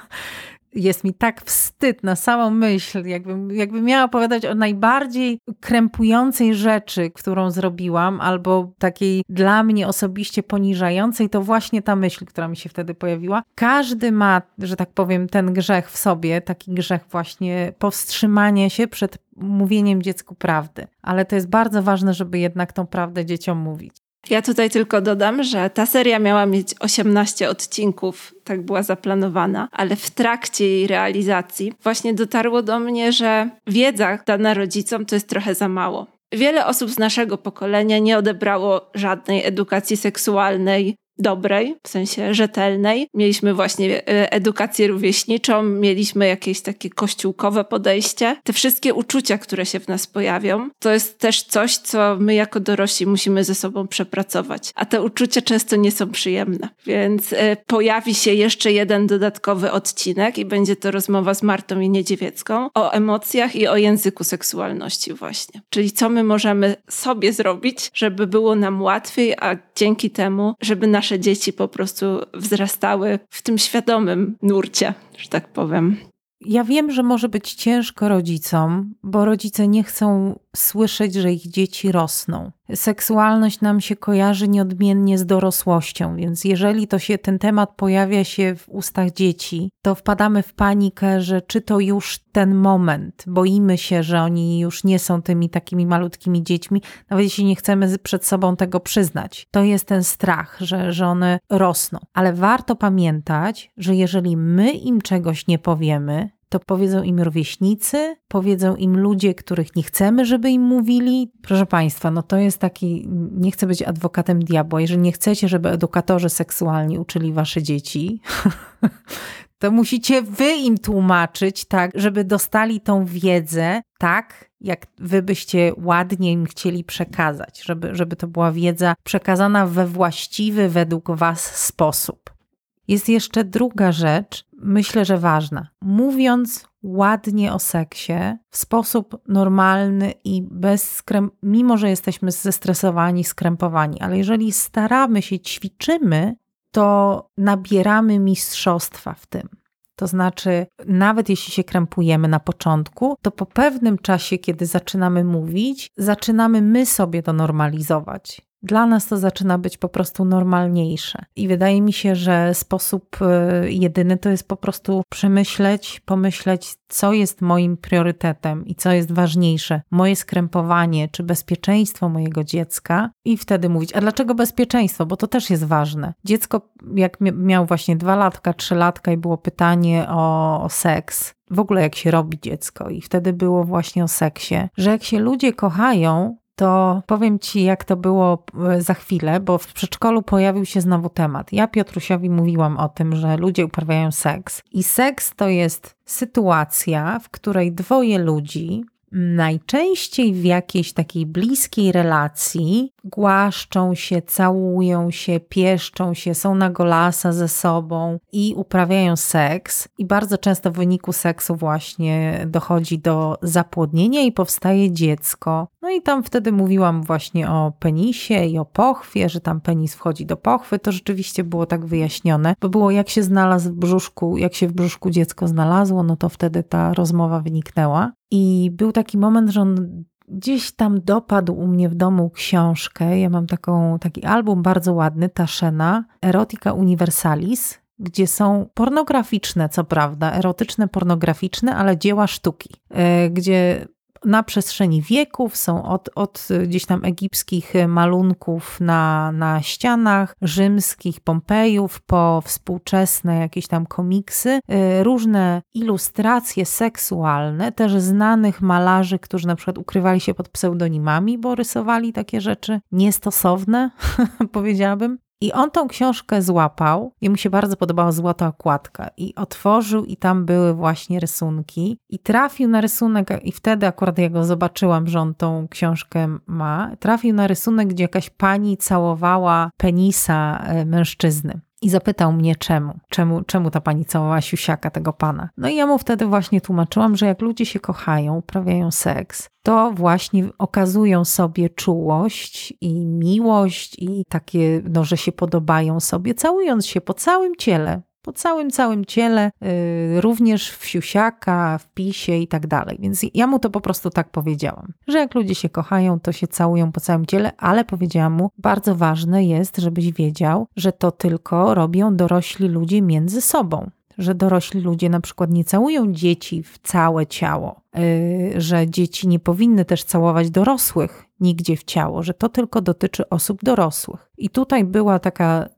jest mi tak wstyd na samą myśl, jakbym, jakbym miała opowiadać o najbardziej krępującej rzeczy, którą zrobiłam, albo takiej dla mnie osobiście poniżającej, to właśnie ta myśl, która mi się wtedy pojawiła. Każdy ma, że tak powiem, ten grzech w sobie, taki grzech właśnie powstrzymania się przed mówieniem dziecku prawdy. Ale to jest bardzo ważne, żeby jednak tą prawdę dzieciom mówić. Ja tutaj tylko dodam, że ta seria miała mieć 18 odcinków, tak była zaplanowana, ale w trakcie jej realizacji właśnie dotarło do mnie, że wiedza dana rodzicom to jest trochę za mało. Wiele osób z naszego pokolenia nie odebrało żadnej edukacji seksualnej dobrej, w sensie rzetelnej. Mieliśmy właśnie e, edukację rówieśniczą, mieliśmy jakieś takie kościółkowe podejście. Te wszystkie uczucia, które się w nas pojawią, to jest też coś, co my jako dorośli musimy ze sobą przepracować. A te uczucia często nie są przyjemne. Więc e, pojawi się jeszcze jeden dodatkowy odcinek i będzie to rozmowa z Martą i Niedziewiecką o emocjach i o języku seksualności właśnie. Czyli co my możemy sobie zrobić, żeby było nam łatwiej, a dzięki temu, żeby nasze nasze dzieci po prostu wzrastały w tym świadomym nurcie, że tak powiem. Ja wiem, że może być ciężko rodzicom, bo rodzice nie chcą słyszeć, że ich dzieci rosną. Seksualność nam się kojarzy nieodmiennie z dorosłością, więc jeżeli to się ten temat pojawia się w ustach dzieci, to wpadamy w panikę, że czy to już ten moment, boimy się, że oni już nie są tymi takimi malutkimi dziećmi, nawet jeśli nie chcemy przed sobą tego przyznać. To jest ten strach, że, że one rosną. Ale warto pamiętać, że jeżeli my im czegoś nie powiemy, to powiedzą im rówieśnicy, powiedzą im ludzie, których nie chcemy, żeby im mówili. Proszę Państwa, no to jest taki, nie chcę być adwokatem diabła. Jeżeli nie chcecie, żeby edukatorzy seksualni uczyli Wasze dzieci, [laughs] to musicie Wy im tłumaczyć, tak, żeby dostali tą wiedzę tak, jak Wy byście ładnie im chcieli przekazać, żeby, żeby to była wiedza przekazana we właściwy według Was sposób. Jest jeszcze druga rzecz, myślę, że ważna. Mówiąc ładnie o seksie w sposób normalny i bez skręp, mimo że jesteśmy zestresowani, skrępowani, ale jeżeli staramy się, ćwiczymy, to nabieramy mistrzostwa w tym. To znaczy, nawet jeśli się krępujemy na początku, to po pewnym czasie, kiedy zaczynamy mówić, zaczynamy my sobie to normalizować dla nas to zaczyna być po prostu normalniejsze. I wydaje mi się, że sposób y, jedyny to jest po prostu przemyśleć, pomyśleć, co jest moim priorytetem i co jest ważniejsze: moje skrępowanie czy bezpieczeństwo mojego dziecka, i wtedy mówić, a dlaczego bezpieczeństwo? Bo to też jest ważne. Dziecko, jak miał właśnie dwa latka, trzy latka i było pytanie o, o seks, w ogóle jak się robi dziecko, i wtedy było właśnie o seksie, że jak się ludzie kochają, to powiem Ci, jak to było e, za chwilę, bo w przedszkolu pojawił się znowu temat. Ja Piotrusiowi mówiłam o tym, że ludzie uprawiają seks. I seks to jest sytuacja, w której dwoje ludzi najczęściej w jakiejś takiej bliskiej relacji głaszczą się, całują się, pieszczą się, są na golasa ze sobą i uprawiają seks. I bardzo często w wyniku seksu właśnie dochodzi do zapłodnienia i powstaje dziecko. No i tam wtedy mówiłam właśnie o penisie i o pochwie, że tam penis wchodzi do pochwy. To rzeczywiście było tak wyjaśnione, bo było jak się znalazł w brzuszku, jak się w brzuszku dziecko znalazło, no to wtedy ta rozmowa wyniknęła. I był taki moment, że on gdzieś tam dopadł u mnie w domu książkę. Ja mam taką, taki album bardzo ładny, Taszena, Erotica Universalis, gdzie są pornograficzne, co prawda, erotyczne, pornograficzne, ale dzieła sztuki, e, gdzie na przestrzeni wieków, są od, od gdzieś tam egipskich malunków na, na ścianach, rzymskich Pompejów, po współczesne jakieś tam komiksy, y, różne ilustracje seksualne, też znanych malarzy, którzy na przykład ukrywali się pod pseudonimami, bo rysowali takie rzeczy niestosowne, [laughs] powiedziałabym. I on tą książkę złapał, i mu się bardzo podobała złota okładka, i otworzył, i tam były właśnie rysunki, i trafił na rysunek, i wtedy akurat ja go zobaczyłam, że on tą książkę ma. Trafił na rysunek, gdzie jakaś pani całowała penisa e, mężczyzny i zapytał mnie czemu, czemu, czemu ta pani całowała siusiaka tego pana. No i ja mu wtedy właśnie tłumaczyłam, że jak ludzie się kochają, uprawiają seks, to właśnie okazują sobie czułość i miłość i takie, no, że się podobają sobie, całując się po całym ciele, po całym, całym ciele, yy, również w siusiaka, w pisie i tak dalej. Więc ja mu to po prostu tak powiedziałam, że jak ludzie się kochają, to się całują po całym ciele, ale powiedziałam mu, bardzo ważne jest, żebyś wiedział, że to tylko robią dorośli ludzie między sobą. Że dorośli ludzie na przykład nie całują dzieci w całe ciało, yy, że dzieci nie powinny też całować dorosłych nigdzie w ciało, że to tylko dotyczy osób dorosłych. I tutaj była taka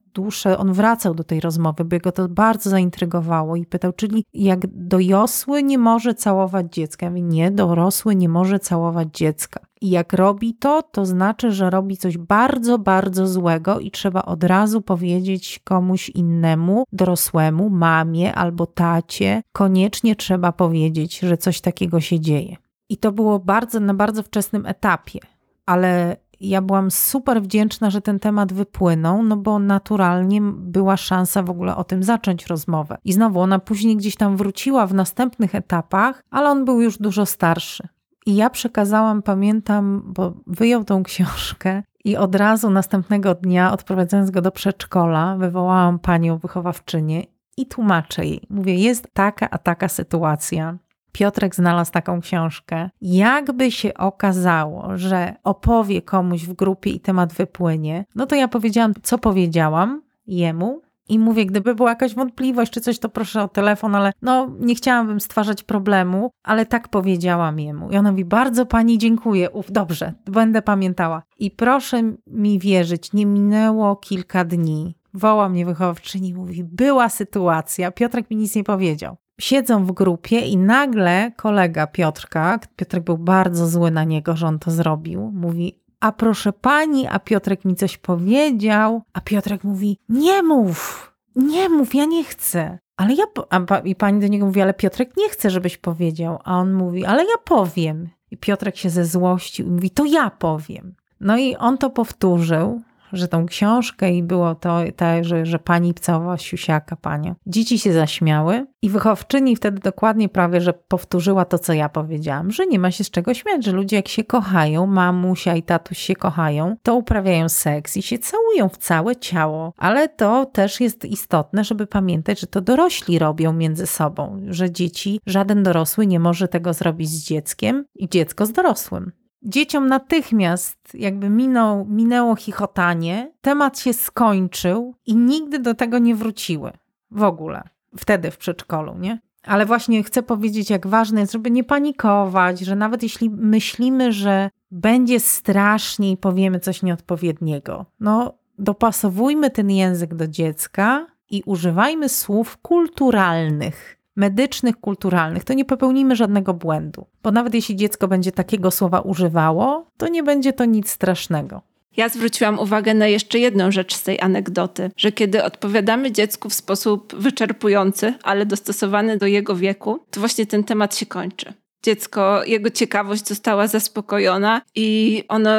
on wracał do tej rozmowy, bo go to bardzo zaintrygowało i pytał, czyli jak dorosły nie może całować dziecka? Ja mówię, nie, dorosły nie może całować dziecka. I jak robi to, to znaczy, że robi coś bardzo, bardzo złego i trzeba od razu powiedzieć komuś innemu, dorosłemu, mamie albo tacie, koniecznie trzeba powiedzieć, że coś takiego się dzieje. I to było bardzo na bardzo wczesnym etapie, ale ja byłam super wdzięczna, że ten temat wypłynął, no bo naturalnie była szansa w ogóle o tym zacząć rozmowę. I znowu ona później gdzieś tam wróciła w następnych etapach, ale on był już dużo starszy. I ja przekazałam, pamiętam, bo wyjął tą książkę i od razu następnego dnia, odprowadzając go do przedszkola, wywołałam panią wychowawczynię i tłumaczę jej. Mówię, jest taka a taka sytuacja. Piotrek znalazł taką książkę. Jakby się okazało, że opowie komuś w grupie i temat wypłynie, no to ja powiedziałam, co powiedziałam jemu, i mówię, gdyby była jakaś wątpliwość czy coś, to proszę o telefon, ale no nie chciałabym stwarzać problemu, ale tak powiedziałam jemu. I ona mówi, bardzo pani dziękuję, uf, dobrze, będę pamiętała. I proszę mi wierzyć, nie minęło kilka dni. Woła mnie wychowawczyni mówi, była sytuacja, Piotrek mi nic nie powiedział siedzą w grupie i nagle kolega Piotrka, Piotrek był bardzo zły na niego, że on to zrobił, mówi: A proszę pani, a Piotrek mi coś powiedział. A Piotrek mówi: Nie mów, nie mów, ja nie chcę. Ale ja, a, i pani do niego mówi, ale Piotrek nie chce, żebyś powiedział. A on mówi, ale ja powiem. I Piotrek się ze złościł i mówi, to ja powiem. No i on to powtórzył, że tą książkę i było to tak, że, że pani całowała siusiaka panią. Dzieci się zaśmiały i wychowczyni wtedy dokładnie prawie, że powtórzyła to, co ja powiedziałam, że nie ma się z czego śmiać, że ludzie jak się kochają, mamusia i tatuś się kochają, to uprawiają seks i się całują w całe ciało. Ale to też jest istotne, żeby pamiętać, że to dorośli robią między sobą, że dzieci, żaden dorosły nie może tego zrobić z dzieckiem i dziecko z dorosłym dzieciom natychmiast jakby minął, minęło chichotanie, temat się skończył i nigdy do tego nie wróciły. W ogóle. Wtedy w przedszkolu, nie? Ale właśnie chcę powiedzieć, jak ważne jest, żeby nie panikować, że nawet jeśli myślimy, że będzie strasznie i powiemy coś nieodpowiedniego, no dopasowujmy ten język do dziecka i używajmy słów kulturalnych medycznych, kulturalnych, to nie popełnimy żadnego błędu. Bo nawet jeśli dziecko będzie takiego słowa używało, to nie będzie to nic strasznego. Ja zwróciłam uwagę na jeszcze jedną rzecz z tej anegdoty, że kiedy odpowiadamy dziecku w sposób wyczerpujący, ale dostosowany do jego wieku, to właśnie ten temat się kończy. Dziecko, jego ciekawość została zaspokojona i ono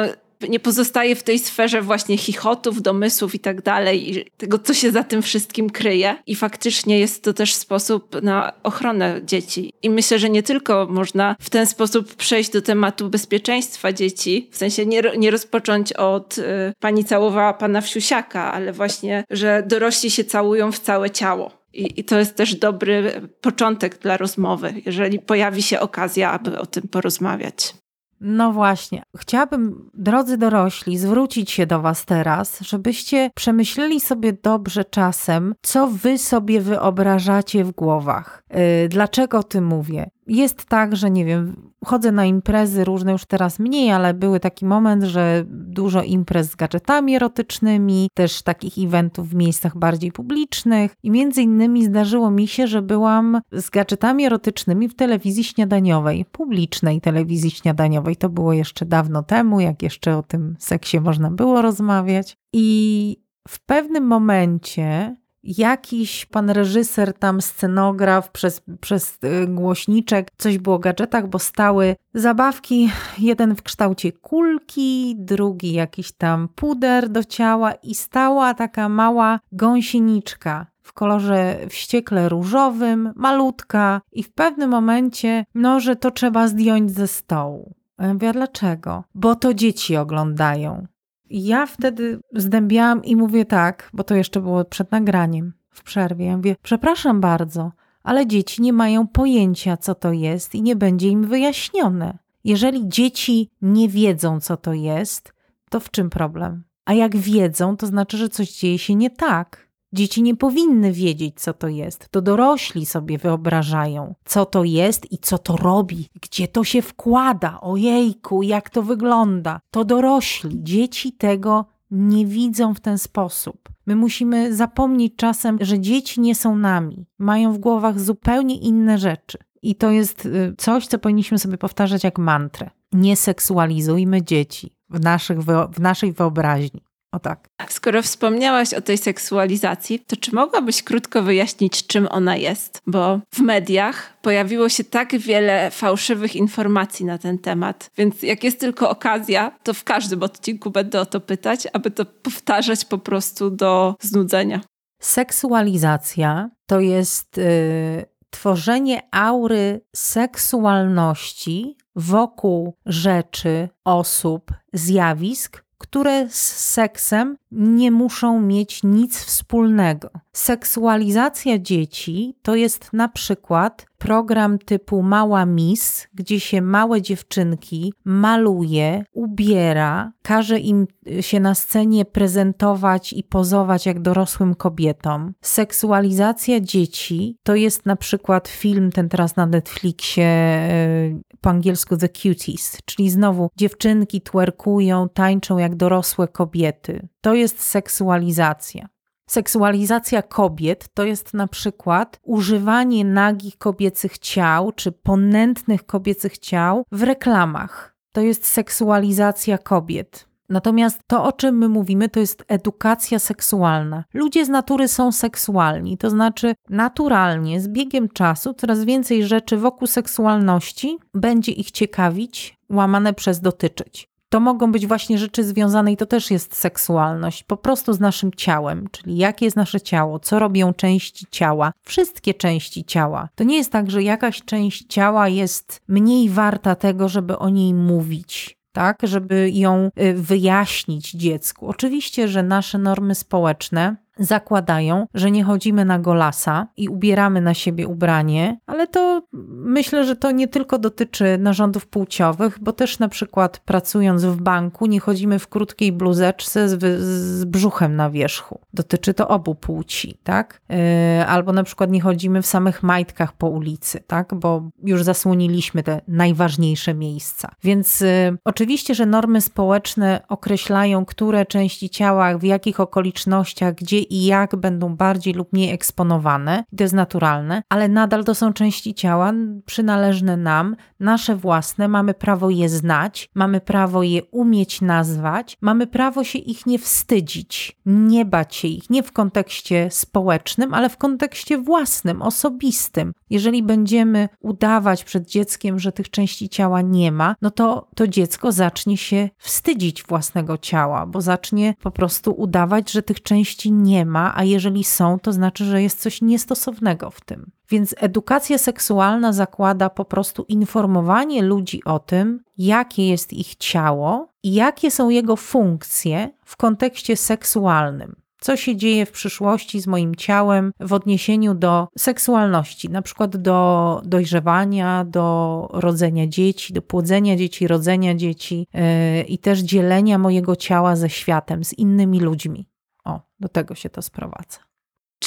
nie pozostaje w tej sferze właśnie chichotów, domysłów i tak dalej, i tego, co się za tym wszystkim kryje. I faktycznie jest to też sposób na ochronę dzieci. I myślę, że nie tylko można w ten sposób przejść do tematu bezpieczeństwa dzieci, w sensie nie, nie rozpocząć od y, pani całowała pana wsiusiaka, ale właśnie, że dorośli się całują w całe ciało. I, I, to jest też dobry początek dla rozmowy, jeżeli pojawi się okazja, aby o tym porozmawiać. No właśnie. Chciałabym, drodzy dorośli, zwrócić się do Was teraz, żebyście przemyśleli sobie dobrze czasem, co Wy sobie wyobrażacie w głowach. Yy, dlaczego o tym mówię? Jest tak, że nie wiem, chodzę na imprezy różne, już teraz mniej, ale były taki moment, że dużo imprez z gadżetami erotycznymi, też takich eventów w miejscach bardziej publicznych i między innymi zdarzyło mi się, że byłam z gadżetami erotycznymi w telewizji śniadaniowej, publicznej telewizji śniadaniowej. To było jeszcze dawno temu, jak jeszcze o tym seksie można było rozmawiać i w pewnym momencie jakiś pan reżyser, tam scenograf przez, przez y, głośniczek, coś było o gadżetach, bo stały zabawki, jeden w kształcie kulki, drugi jakiś tam puder do ciała i stała taka mała gąsieniczka w kolorze wściekle różowym, malutka i w pewnym momencie, no, że to trzeba zdjąć ze stołu. Ja mówię, dlaczego? Bo to dzieci oglądają. Ja wtedy zdębiałam i mówię tak, bo to jeszcze było przed nagraniem, w przerwie. Ja mówię, przepraszam bardzo, ale dzieci nie mają pojęcia, co to jest i nie będzie im wyjaśnione. Jeżeli dzieci nie wiedzą, co to jest, to w czym problem? A jak wiedzą, to znaczy, że coś dzieje się nie tak. Dzieci nie powinny wiedzieć, co to jest. To dorośli sobie wyobrażają, co to jest i co to robi, gdzie to się wkłada. Ojejku, jak to wygląda. To dorośli. Dzieci tego nie widzą w ten sposób. My musimy zapomnieć czasem, że dzieci nie są nami, mają w głowach zupełnie inne rzeczy. I to jest y, coś, co powinniśmy sobie powtarzać jak mantrę. Nie seksualizujmy dzieci w, naszych, w naszej wyobraźni. O tak. Skoro wspomniałaś o tej seksualizacji, to czy mogłabyś krótko wyjaśnić, czym ona jest? Bo w mediach pojawiło się tak wiele fałszywych informacji na ten temat, więc jak jest tylko okazja, to w każdym odcinku będę o to pytać, aby to powtarzać po prostu do znudzenia. Seksualizacja to jest yy, tworzenie aury seksualności wokół rzeczy, osób, zjawisk, które z seksem nie muszą mieć nic wspólnego. Seksualizacja dzieci to jest na przykład program typu Mała Miss, gdzie się małe dziewczynki maluje, ubiera, każe im y, się na scenie prezentować i pozować jak dorosłym kobietom. Seksualizacja dzieci to jest na przykład film ten teraz na Netflixie y, po angielsku The Cuties, czyli znowu dziewczynki twerkują, tańczą jak dorosłe kobiety. To jest seksualizacja. Seksualizacja kobiet to jest na przykład używanie nagich kobiecych ciał czy ponętnych kobiecych ciał w reklamach. To jest seksualizacja kobiet. Natomiast to, o czym my mówimy, to jest edukacja seksualna. Ludzie z natury są seksualni, to znaczy naturalnie, z biegiem czasu, coraz więcej rzeczy wokół seksualności będzie ich ciekawić, łamane przez dotyczyć to mogą być właśnie rzeczy związane, i to też jest seksualność, po prostu z naszym ciałem, czyli jakie jest nasze ciało, co robią części ciała, wszystkie części ciała. To nie jest tak, że jakaś część ciała jest mniej warta tego, żeby o niej mówić. Tak, żeby ją y, wyjaśnić dziecku. Oczywiście, że nasze normy społeczne zakładają, że nie chodzimy na golasa i ubieramy na siebie ubranie, ale to myślę, że to nie tylko dotyczy narządów płciowych, bo też na przykład pracując w banku nie chodzimy w krótkiej bluzeczce z, z brzuchem na wierzchu. Dotyczy to obu płci, tak? Yy, albo na przykład nie chodzimy w samych majtkach po ulicy, tak? Bo już zasłoniliśmy te najważniejsze miejsca. Więc yy, oczywiście, że normy społeczne określają, które części ciała, w jakich okolicznościach, gdzie i jak będą bardziej lub mniej eksponowane. To jest naturalne, ale nadal to są części ciała przynależne nam, nasze własne. Mamy prawo je znać, mamy prawo je umieć nazwać, mamy prawo się ich nie wstydzić, nie bać się ich, nie w kontekście społecznym, ale w kontekście własnym, osobistym. Jeżeli będziemy udawać przed dzieckiem, że tych części ciała nie ma, no to to dziecko zacznie się wstydzić własnego ciała, bo zacznie po prostu udawać, że tych części nie ma, a jeżeli są, to znaczy, że jest coś niestosownego w tym. Więc edukacja seksualna zakłada po prostu informowanie ludzi o tym, jakie jest ich ciało i jakie są jego funkcje w kontekście seksualnym co się dzieje w przyszłości z moim ciałem w odniesieniu do seksualności, na przykład do dojrzewania, do rodzenia dzieci, do płodzenia dzieci, rodzenia dzieci yy, i też dzielenia mojego ciała ze światem, z innymi ludźmi. O, do tego się to sprowadza.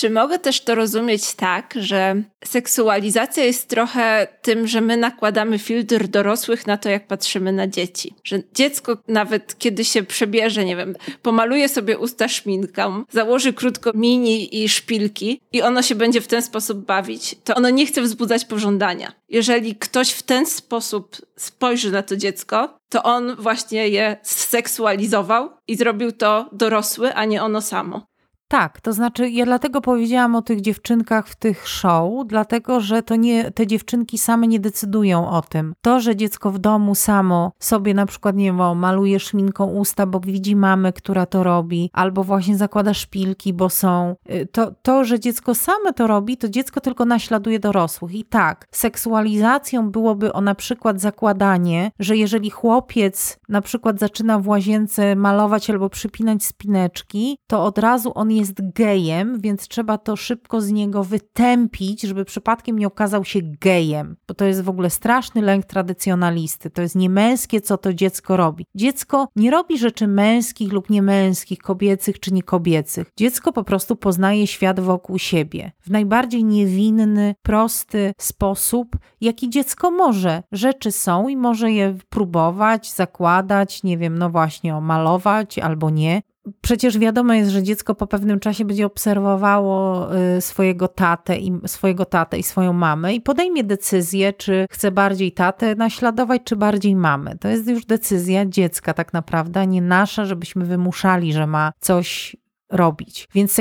Czy mogę też to rozumieć tak, że seksualizacja jest trochę tym, że my nakładamy filtr dorosłych na to, jak patrzymy na dzieci? Że dziecko nawet kiedy się przebierze, nie wiem, pomaluje sobie usta szminką, założy krótko mini i szpilki i ono się będzie w ten sposób bawić, to ono nie chce wzbudzać pożądania. Jeżeli ktoś w ten sposób spojrzy na to dziecko, to on właśnie je seksualizował i zrobił to dorosły, a nie ono samo. Tak, to znaczy ja dlatego powiedziałam o tych dziewczynkach w tych show, dlatego że to nie, te dziewczynki same nie decydują o tym. To, że dziecko w domu samo sobie na przykład, nie wiem, maluje szminką usta, bo widzi mamę, która to robi, albo właśnie zakłada szpilki, bo są, y, to, to, że dziecko same to robi, to dziecko tylko naśladuje dorosłych. I tak, seksualizacją byłoby o na przykład zakładanie, że jeżeli chłopiec na przykład zaczyna w łazience malować albo przypinać spineczki, to od razu on jest jest gejem, więc trzeba to szybko z niego wytępić, żeby przypadkiem nie okazał się gejem, bo to jest w ogóle straszny lęk tradycjonalisty. To jest niemęskie, co to dziecko robi. Dziecko nie robi rzeczy męskich lub niemęskich, kobiecych czy niekobiecych. Dziecko po prostu poznaje świat wokół siebie w najbardziej niewinny, prosty sposób, jaki dziecko może. Rzeczy są i może je próbować, zakładać, nie wiem, no właśnie, malować albo nie. Przecież wiadomo jest, że dziecko po pewnym czasie będzie obserwowało y, swojego tatę i swojego tatę i swoją mamę i podejmie decyzję, czy chce bardziej tatę naśladować, czy bardziej mamę. To jest już decyzja dziecka tak naprawdę, a nie nasza, żebyśmy wymuszali, że ma coś robić. Więc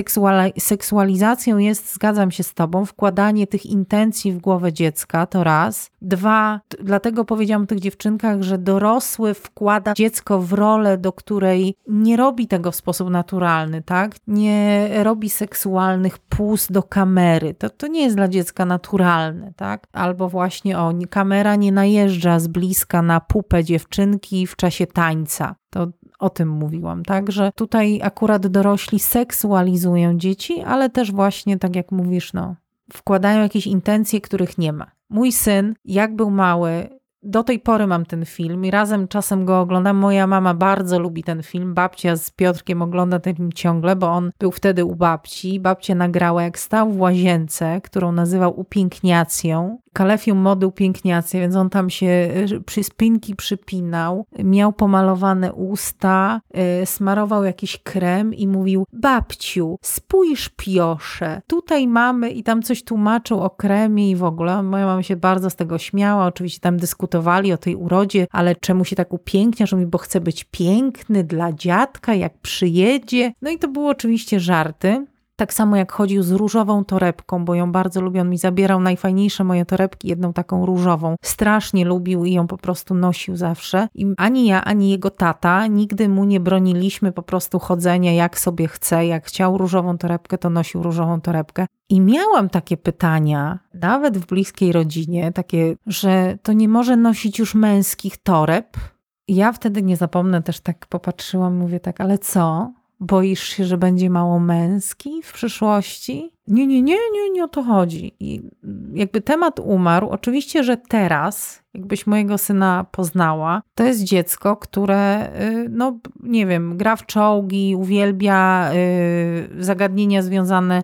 seksualizacją jest, zgadzam się z Tobą, wkładanie tych intencji w głowę dziecka, to raz. Dwa, dlatego powiedziałam o tych dziewczynkach, że dorosły wkłada dziecko w rolę, do której nie robi tego w sposób naturalny, tak? Nie robi seksualnych pus do kamery. To, to nie jest dla dziecka naturalne, tak? Albo właśnie o, kamera nie najeżdża z bliska na pupę dziewczynki w czasie tańca. To o tym mówiłam, tak? Że tutaj akurat dorośli seksualizują dzieci, ale też właśnie, tak jak mówisz, no, wkładają jakieś intencje, których nie ma. Mój syn, jak był mały, do tej pory mam ten film i razem czasem go oglądam. Moja mama bardzo lubi ten film. Babcia z Piotrkiem ogląda ten film ciągle, bo on był wtedy u babci. Babcia nagrała, jak stał w łazience, którą nazywał upiękniacją kalefium mody upiękniacy, więc on tam się y, przy spinki przypinał, miał pomalowane usta, yy, smarował jakiś krem i mówił babciu, spójrz piosze, tutaj mamy i tam coś tłumaczył o kremie i w ogóle. Moja mama się bardzo z tego śmiała, oczywiście tam dyskutowali o tej urodzie, ale czemu się tak upiękniasz? On mówi, bo chce być piękny dla dziadka, jak przyjedzie. No i to były oczywiście żarty. Tak samo jak chodził z różową torebką, bo ją bardzo lubił. On mi zabierał najfajniejsze moje torebki, jedną taką różową. Strasznie lubił i ją po prostu nosił zawsze. I ani ja, ani jego tata nigdy mu nie broniliśmy po prostu chodzenia jak sobie chce. Jak chciał różową torebkę, to nosił różową torebkę. I miałam takie pytania, nawet w bliskiej rodzinie, takie, że to nie może nosić już męskich toreb. Ja wtedy nie zapomnę, też tak popatrzyłam, mówię tak, ale co? Boisz się, że będzie mało męski w przyszłości? Nie, nie, nie, nie, nie o to chodzi. I jakby temat umarł. Oczywiście, że teraz, jakbyś mojego syna poznała, to jest dziecko, które, y, no nie wiem, gra w czołgi, uwielbia y, zagadnienia związane y,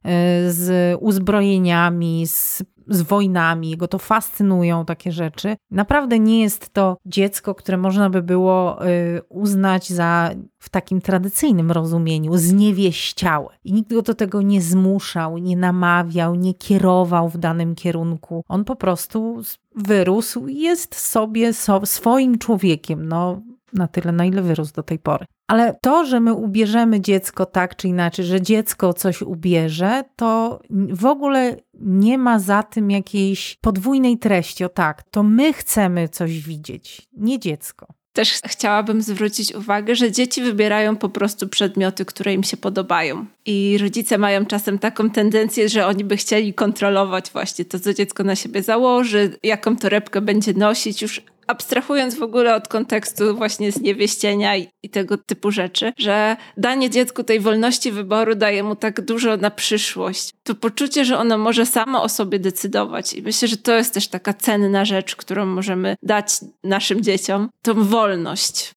z uzbrojeniami, z z wojnami, jego to fascynują takie rzeczy. Naprawdę nie jest to dziecko, które można by było y, uznać za w takim tradycyjnym rozumieniu zniewieściałe. I nikt go do tego nie zmuszał, nie namawiał, nie kierował w danym kierunku. On po prostu wyrósł i jest sobie so, swoim człowiekiem. No, na tyle, na ile wyrósł do tej pory. Ale to, że my ubierzemy dziecko tak czy inaczej, że dziecko coś ubierze, to w ogóle nie ma za tym jakiejś podwójnej treści. O tak, to my chcemy coś widzieć, nie dziecko. Też chciałabym zwrócić uwagę, że dzieci wybierają po prostu przedmioty, które im się podobają. I rodzice mają czasem taką tendencję, że oni by chcieli kontrolować właśnie to, co dziecko na siebie założy, jaką torebkę będzie nosić, już abstrahując w ogóle od kontekstu właśnie zniewieścienia i, i tego typu rzeczy, że danie dziecku tej wolności wyboru daje mu tak dużo na przyszłość. To poczucie, że ono może samo o sobie decydować. I myślę, że to jest też taka cenna rzecz, którą możemy dać naszym dzieciom. Tą wolność.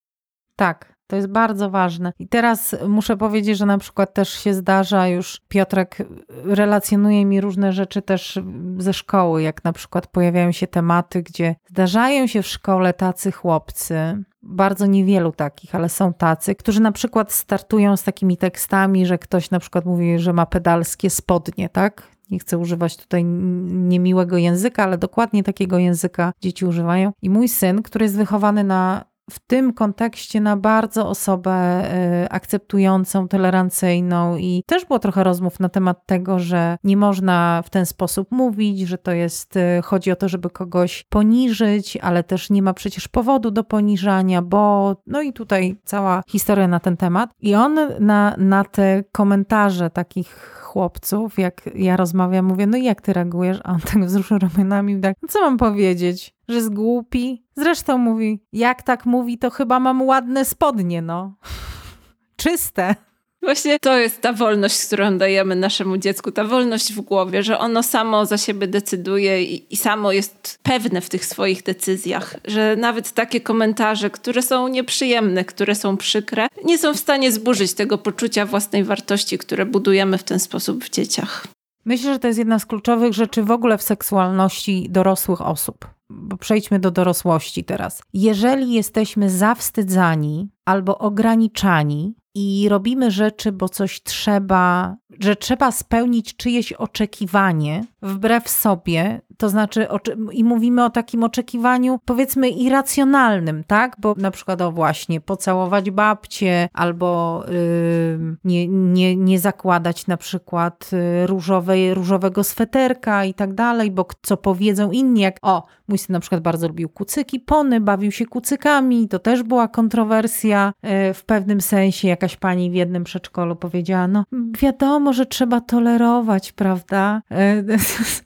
Tak, To jest bardzo ważne. I teraz muszę powiedzieć, że na przykład też się zdarza już, Piotrek relacjonuje mi różne rzeczy też ze szkoły, jak na przykład pojawiają się tematy, gdzie zdarzają się w szkole tacy chłopcy, bardzo niewielu takich, ale są tacy, którzy na przykład startują z takimi tekstami, że ktoś na przykład mówi, że ma pedalskie spodnie, tak? Nie chcę używać tutaj niemiłego języka, ale dokładnie takiego języka dzieci używają. I mój syn, który jest wychowany na w tym kontekście na bardzo osobę y, akceptującą, tolerancyjną i też było trochę rozmów na temat tego, że nie można w ten sposób mówić, że to jest, y, chodzi o to, żeby kogoś poniżyć, ale też nie ma przecież powodu do poniżania, bo no i tutaj cała historia na ten temat. I on na, na te komentarze takich chłopców, jak ja rozmawiam, mówię, no jak ty reagujesz? A on tak wzruszył ramionami tak, no co mam powiedzieć? Że jest głupi? Zresztą mówi, jak tak mówi, to chyba mam ładne spodnie, no. [laughs] Czyste. Właśnie to jest ta wolność, którą dajemy naszemu dziecku, ta wolność w głowie, że ono samo za siebie decyduje i, i, samo jest pewne w tych swoich decyzjach, że nawet takie komentarze, które są nieprzyjemne, które są przykre, nie są w stanie zburzyć tego poczucia własnej wartości, które budujemy w ten sposób w dzieciach. Myślę, że to jest jedna z kluczowych rzeczy w ogóle w seksualności dorosłych osób. Bo przejdźmy do dorosłości teraz. Jeżeli jesteśmy zawstydzani albo ograniczani, i robimy rzeczy, bo coś trzeba, że trzeba spełnić czyjeś oczekiwanie wbrew sobie, to znaczy i mówimy o takim oczekiwaniu powiedzmy irracjonalnym, tak? Bo na przykład o właśnie pocałować babcię albo yy, nie, nie, nie zakładać na przykład y, różowej, różowego sweterka i tak dalej, bo co powiedzą inni, jak o, mój syn na przykład bardzo lubił kucyki, pony, bawił się kucykami, to też była kontrowersja yy, w pewnym sensie, jakaś pani w jednym przedszkolu powiedziała, no wiadomo, że trzeba tolerować, prawda? [laughs]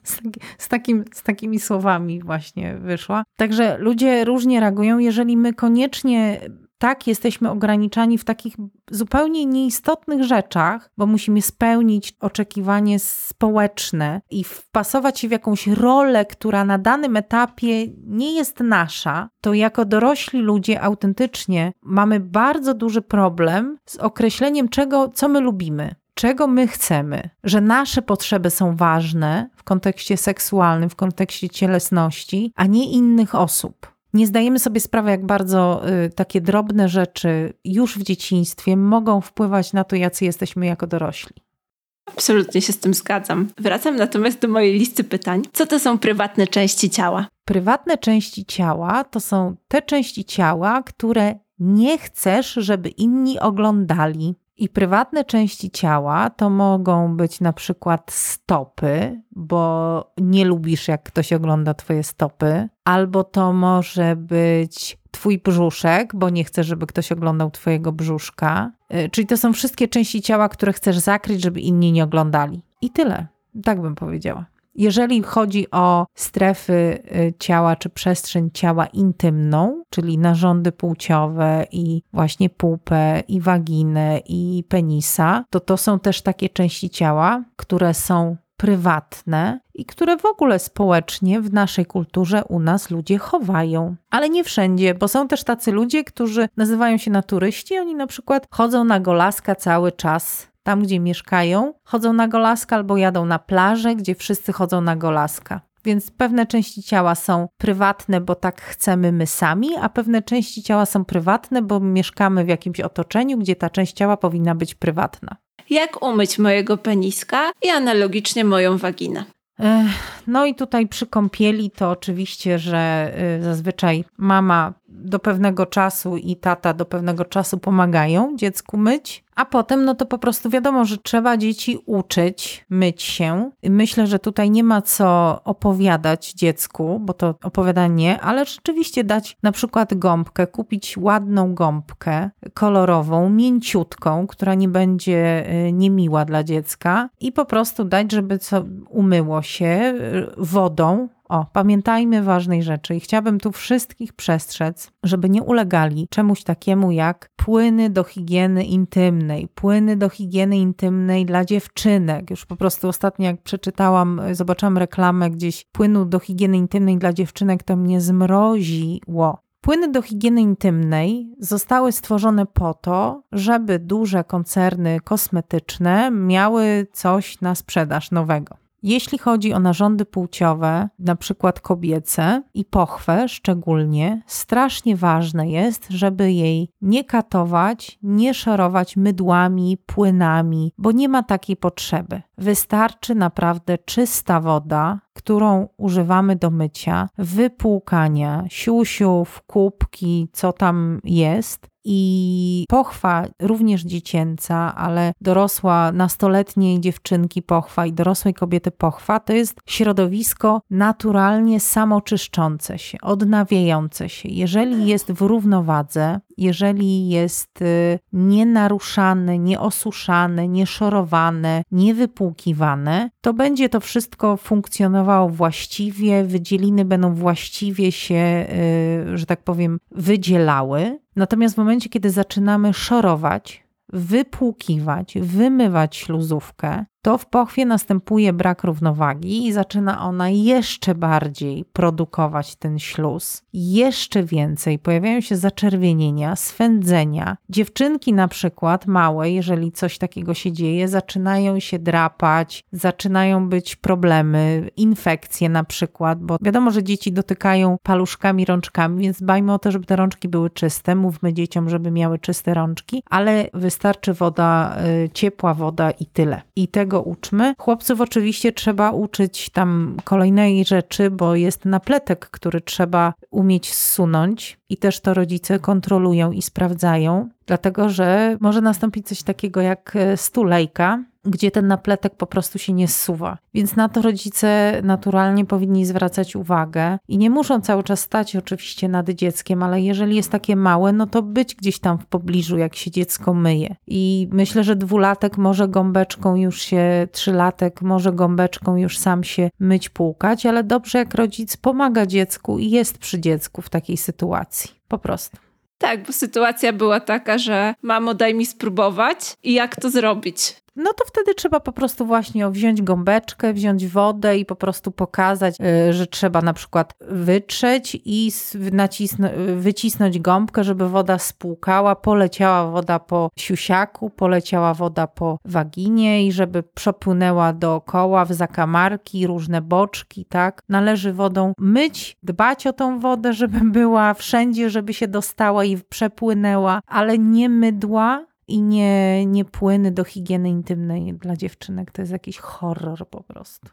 Z, z takim z takimi słowami właśnie wyszła. Także ludzie różnie reagują, jeżeli my koniecznie tak jesteśmy ograniczani w takich zupełnie nieistotnych rzeczach, bo musimy spełnić oczekiwanie społeczne i wpasować się w jakąś rolę, która na danym etapie nie jest nasza, to jako dorośli ludzie autentycznie mamy bardzo duży problem z określeniem czego, co my lubimy czego my chcemy, że nasze potrzeby są ważne w kontekście seksualnym, w kontekście cielesności, a nie innych osób. Nie zdajemy sobie sprawy, jak bardzo y, takie drobne rzeczy już w dzieciństwie mogą wpływać na to, jacy jesteśmy jako dorośli. Absolutnie się z tym zgadzam. Wracam natomiast do mojej listy pytań. Co to są prywatne części ciała? Prywatne części ciała to są te części ciała, które nie chcesz, żeby inni oglądali. I prywatne części ciała to mogą być na przykład stopy, bo nie lubisz, jak ktoś ogląda Twoje stopy, albo to może być Twój brzuszek, bo nie chcesz, żeby ktoś oglądał Twojego brzuszka. Y, czyli to są wszystkie części ciała, które chcesz zakryć, żeby inni nie oglądali. I tyle. Tak bym powiedziała. Jeżeli chodzi o strefy y, ciała czy przestrzeń ciała intymną, czyli narządy płciowe i właśnie pupę i waginę i penisa, to to są też takie części ciała, które są prywatne i które w ogóle społecznie w naszej kulturze u nas ludzie chowają. Ale nie wszędzie, bo są też tacy ludzie, którzy nazywają się naturyści, oni na przykład chodzą na golaska cały czas tam gdzie mieszkają, chodzą na golaska albo jadą na plażę, gdzie wszyscy chodzą na golaska. Więc pewne części ciała są prywatne, bo tak chcemy my sami, a pewne części ciała są prywatne, bo mieszkamy w jakimś otoczeniu, gdzie ta część ciała powinna być prywatna. Jak umyć mojego peniska i analogicznie moją waginę? No i tutaj przy kąpieli to oczywiście, że y, zazwyczaj mama do pewnego czasu i tata do pewnego czasu pomagają dziecku myć, a potem no to po prostu wiadomo, że trzeba dzieci uczyć myć się. Myślę, że tutaj nie ma co opowiadać dziecku, bo to opowiadanie, ale rzeczywiście dać na przykład gąbkę, kupić ładną gąbkę kolorową, mięciutką, która nie będzie y, niemiła dla dziecka i po prostu dać, żeby co umyło się y, wodą o, pamiętajmy ważnej rzeczy i chciałabym tu wszystkich przestrzec, żeby nie ulegali czemuś takiemu jak płyny do higieny intymnej, płyny do higieny intymnej dla dziewczynek. Już po prostu ostatnio jak przeczytałam, zobaczyłam reklamę gdzieś płynu do higieny intymnej dla dziewczynek, to mnie zmroziło. Płyny do higieny intymnej zostały stworzone po to, żeby duże koncerny kosmetyczne miały coś na sprzedaż nowego. Jeśli chodzi o narządy płciowe, na przykład kobiece i pochwę szczególnie, strasznie ważne jest, żeby jej nie katować, nie szorować mydłami, płynami, bo nie ma takiej potrzeby. Wystarczy naprawdę czysta woda, którą używamy do mycia, wypłukania siusiów, kubki, co tam jest, i pochwa również dziecięca, ale dorosła nastoletniej dziewczynki pochwa i dorosłej kobiety pochwa to jest środowisko naturalnie samoczyszczące się, odnawiające się. Jeżeli jest w równowadze, jeżeli jest y, nienaruszane, nieosuszane, nieszorowane, niewypłukiwane, to będzie to wszystko funkcjonowało właściwie, wydzieliny będą właściwie się, y, że tak powiem, wydzielały. Natomiast w momencie, kiedy zaczynamy szorować, wypłukiwać, wymywać śluzówkę, to w pochwie następuje brak równowagi i zaczyna ona jeszcze bardziej produkować ten śluz. Jeszcze więcej pojawiają się zaczerwienienia, swędzenia. Dziewczynki na przykład małe, jeżeli coś takiego się dzieje, zaczynają się drapać, zaczynają być problemy, infekcje na przykład, bo wiadomo, że dzieci dotykają paluszkami, rączkami, więc dbajmy o to, żeby te rączki były czyste. Mówmy dzieciom, żeby miały czyste rączki, ale wystarczy woda, y, ciepła woda i tyle. I tego tego uczmy. Chłopców oczywiście trzeba uczyć tam kolejnej rzeczy, bo jest napletek, który trzeba umieć zsunąć i też to rodzice kontrolują i sprawdzają, dlatego że może nastąpić coś takiego jak e, stulejka, gdzie ten napletek po prostu się nie zsuwa. Więc na to rodzice naturalnie powinni zwracać uwagę i nie muszą cały czas stać oczywiście nad dzieckiem, ale jeżeli jest takie małe, no to być gdzieś tam w pobliżu, jak się dziecko myje. I myślę, że dwulatek może gąbeczką już się, trzylatek może gąbeczką już sam się myć, płukać, ale dobrze jak rodzic pomaga dziecku i jest przy dziecku w takiej sytuacji. Po prostu. Tak, bo sytuacja była taka, że mamo, daj mi spróbować i jak to zrobić no to wtedy trzeba po prostu właśnie wziąć gąbeczkę, wziąć wodę i po prostu pokazać, y, że trzeba na przykład wytrzeć i wycisnąć gąbkę, żeby woda spłukała, poleciała woda po siusiaku, poleciała woda po waginie i żeby przepłynęła dookoła w zakamarki, różne boczki, tak? Należy wodą myć, dbać o tą wodę, żeby była wszędzie, żeby się dostała i przepłynęła, ale nie mydła, i nie, nie płyny do higieny intymnej dla dziewczynek. To jest jakiś horror po prostu.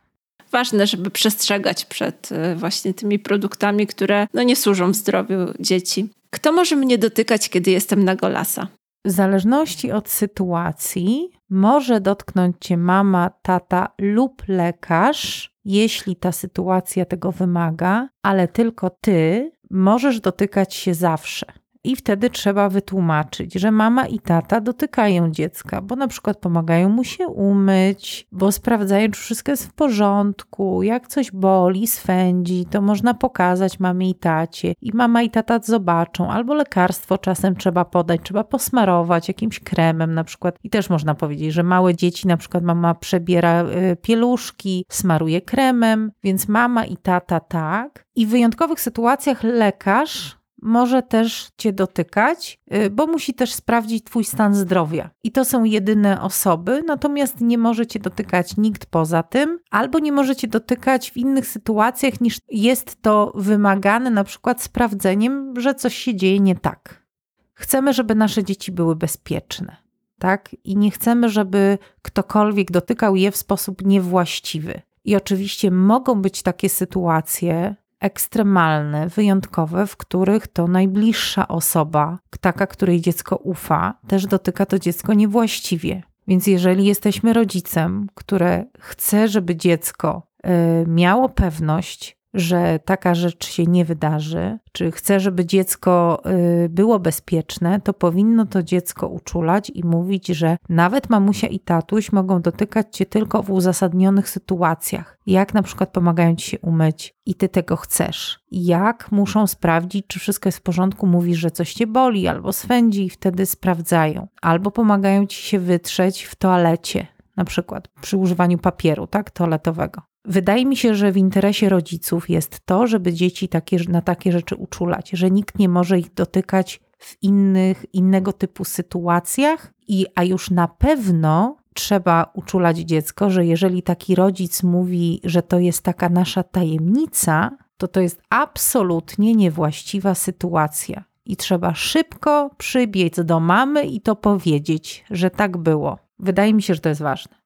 Ważne, żeby przestrzegać przed e, właśnie tymi produktami, które no, nie służą zdrowiu dzieci. Kto może mnie dotykać, kiedy jestem na golasa? W zależności od sytuacji może dotknąć cię mama, tata lub lekarz, jeśli ta sytuacja tego wymaga, ale tylko ty możesz dotykać się zawsze. I wtedy trzeba wytłumaczyć, że mama i tata dotykają dziecka, bo na przykład pomagają mu się umyć, bo sprawdzają, czy wszystko jest w porządku. Jak coś boli, swędzi, to można pokazać mamie i tacie. I mama i tata zobaczą, albo lekarstwo czasem trzeba podać, trzeba posmarować jakimś kremem na przykład. I też można powiedzieć, że małe dzieci, na przykład mama przebiera y, pieluszki, smaruje kremem, więc mama i tata tak. I w wyjątkowych sytuacjach lekarz może też Cię dotykać, y, bo musi też sprawdzić Twój stan zdrowia. I to są jedyne osoby, natomiast nie może Cię dotykać nikt poza tym, albo nie może Cię dotykać w innych sytuacjach niż jest to wymagane, na przykład sprawdzeniem, że coś się dzieje nie tak. Chcemy, żeby nasze dzieci były bezpieczne. Tak? I nie chcemy, żeby ktokolwiek dotykał je w sposób niewłaściwy. I oczywiście mogą być takie sytuacje, ekstremalne, wyjątkowe, w których to najbliższa osoba, taka, której dziecko ufa, też dotyka to dziecko niewłaściwie. Więc jeżeli jesteśmy rodzicem, które chce, żeby dziecko y, miało pewność, że taka rzecz się nie wydarzy, czy chce, żeby dziecko y, było bezpieczne, to powinno to dziecko uczulać i mówić, że nawet mamusia i tatuś mogą dotykać cię tylko w uzasadnionych sytuacjach. Jak na przykład pomagają ci się umyć i ty tego chcesz. Jak muszą sprawdzić, czy wszystko jest w porządku, mówisz, że coś cię boli albo swędzi i wtedy sprawdzają. Albo pomagają ci się wytrzeć w toalecie, na przykład przy używaniu papieru, tak, toaletowego. Wydaje mi się, że w interesie rodziców jest to, żeby dzieci takie, na takie rzeczy uczulać, że nikt nie może ich dotykać w innych, innego typu sytuacjach, i, a już na pewno trzeba uczulać dziecko, że jeżeli taki rodzic mówi, że to jest taka nasza tajemnica, to to jest absolutnie niewłaściwa sytuacja. I trzeba szybko przybiec do mamy i to powiedzieć, że tak było. Wydaje mi się, że to jest ważne.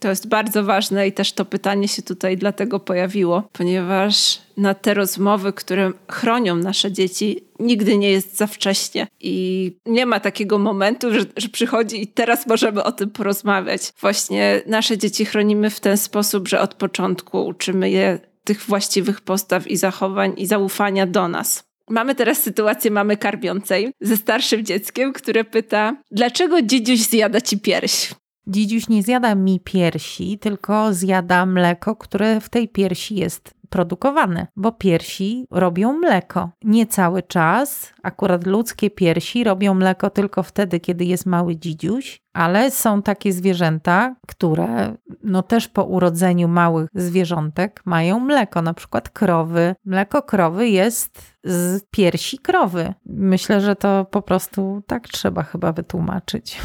To jest bardzo ważne i też to pytanie się tutaj dlatego pojawiło, ponieważ na te rozmowy, które chronią nasze dzieci, nigdy nie jest za wcześnie. I nie ma takiego momentu, że, że przychodzi i teraz możemy o tym porozmawiać. Właśnie nasze dzieci chronimy w ten sposób, że od początku uczymy je tych właściwych postaw i zachowań i zaufania do nas. Mamy teraz sytuację mamy karmiącej ze starszym dzieckiem, które pyta, dlaczego dzidziuś zjada ci pierś? Dzidziuś nie zjada mi piersi, tylko zjada mleko, które w tej piersi jest produkowane, bo piersi robią mleko. Nie cały czas, akurat ludzkie piersi robią mleko tylko wtedy, kiedy jest mały dzidziuś, ale są takie zwierzęta, które no też po urodzeniu małych zwierzątek mają mleko, na przykład krowy. Mleko krowy jest z piersi krowy. Myślę, że to po prostu tak trzeba chyba wytłumaczyć.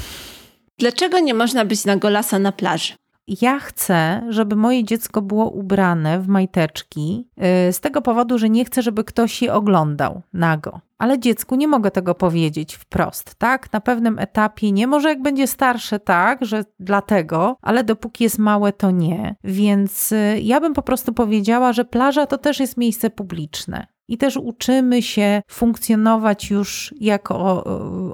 Dlaczego nie można być na golasa na plaży? Ja chcę, żeby moje dziecko było ubrane w majteczki, y, z tego powodu, że nie chcę, żeby ktoś je oglądał nago. Ale dziecku nie mogę tego powiedzieć wprost, tak? Na pewnym etapie nie, może jak będzie starsze, tak, że dlatego, ale dopóki jest małe, to nie. Więc y, ja bym po prostu powiedziała, że plaża to też jest miejsce publiczne i też uczymy się funkcjonować już jako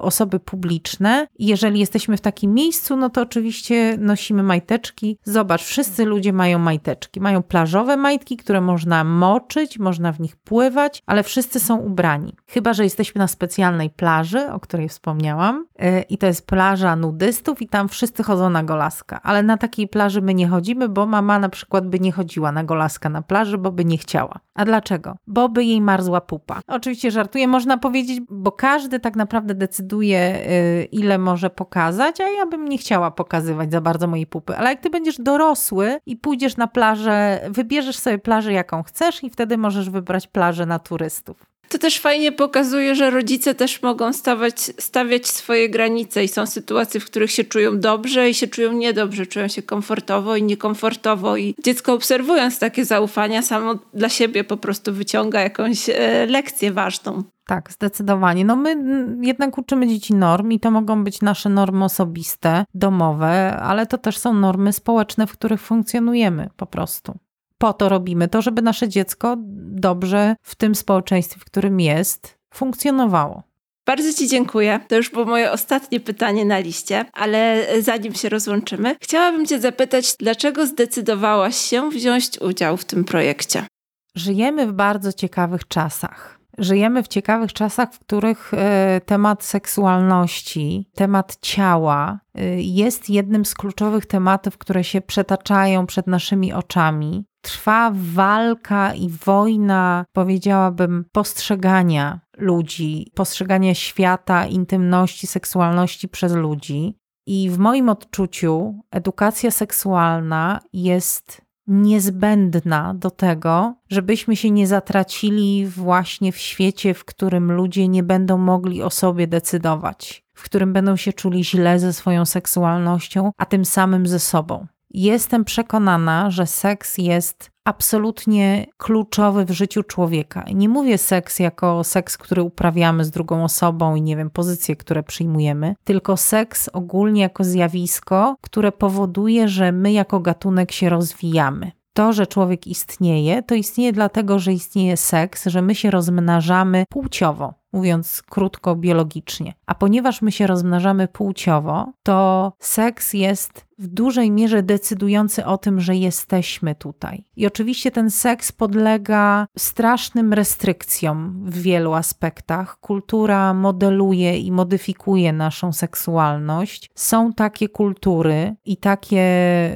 osoby publiczne. Jeżeli jesteśmy w takim miejscu, no to oczywiście nosimy majteczki. Zobacz, wszyscy ludzie mają majteczki. Mają plażowe majtki, które można moczyć, można w nich pływać, ale wszyscy są ubrani. Chyba, że jesteśmy na specjalnej plaży, o której wspomniałam, y, i to jest plaża nudystów, i tam wszyscy chodzą na golaska. Ale na takiej plaży my nie chodzimy, bo mama na przykład by nie chodziła na golaska na plaży, bo by nie chciała. A dlaczego? Bo by jej marzła pupa. Oczywiście żartuję, można powiedzieć, bo każdy tak naprawdę decyduje, y, ile może pokazać, a ja bym nie chciała pokazywać za bardzo mojej pupy. Ale jak ty będziesz dorosły i pójdziesz na plażę, wybierzesz sobie plażę, jaką chcesz, i wtedy możesz wybrać plażę na turystów. To też fajnie pokazuje, że rodzice też mogą stawać, stawiać swoje granice i są sytuacje, w których się czują dobrze i się czują niedobrze, czują się komfortowo i niekomfortowo i dziecko obserwując takie zaufania samo dla siebie po prostu wyciąga jakąś e, lekcję ważną. Tak, zdecydowanie. No my jednak uczymy dzieci norm i to mogą być nasze normy osobiste, domowe, ale to też są normy społeczne, w których funkcjonujemy po prostu po to robimy to, żeby nasze dziecko dobrze w tym społeczeństwie, w którym jest, funkcjonowało. Bardzo Ci dziękuję. To już było moje ostatnie pytanie na liście, ale zanim się rozłączymy, chciałabym Cię zapytać, dlaczego zdecydowałaś się wziąć udział w tym projekcie? Żyjemy w bardzo ciekawych czasach. Żyjemy w ciekawych czasach, w których e, temat seksualności, temat ciała e, jest jednym z kluczowych tematów, które się przetaczają przed naszymi oczami trwa walka i wojna, powiedziałabym, postrzegania ludzi, postrzegania świata, intymności, seksualności przez ludzi. I w moim odczuciu edukacja seksualna jest niezbędna do tego, żebyśmy się nie zatracili właśnie w świecie, w którym ludzie nie będą mogli o sobie decydować, w którym będą się czuli źle ze swoją seksualnością, a tym samym ze sobą. Jestem przekonana, że seks jest absolutnie kluczowy w życiu człowieka. Nie mówię seks jako seks, który uprawiamy z drugą osobą i nie wiem, pozycje, które przyjmujemy, tylko seks ogólnie jako zjawisko, które powoduje, że my jako gatunek się rozwijamy. To, że człowiek istnieje, to istnieje dlatego, że istnieje seks, że my się rozmnażamy płciowo mówiąc krótko, biologicznie. A ponieważ my się rozmnażamy płciowo, to seks jest w dużej mierze decydujący o tym, że jesteśmy tutaj. I oczywiście ten seks podlega strasznym restrykcjom w wielu aspektach. Kultura modeluje i modyfikuje naszą seksualność. Są takie kultury i takie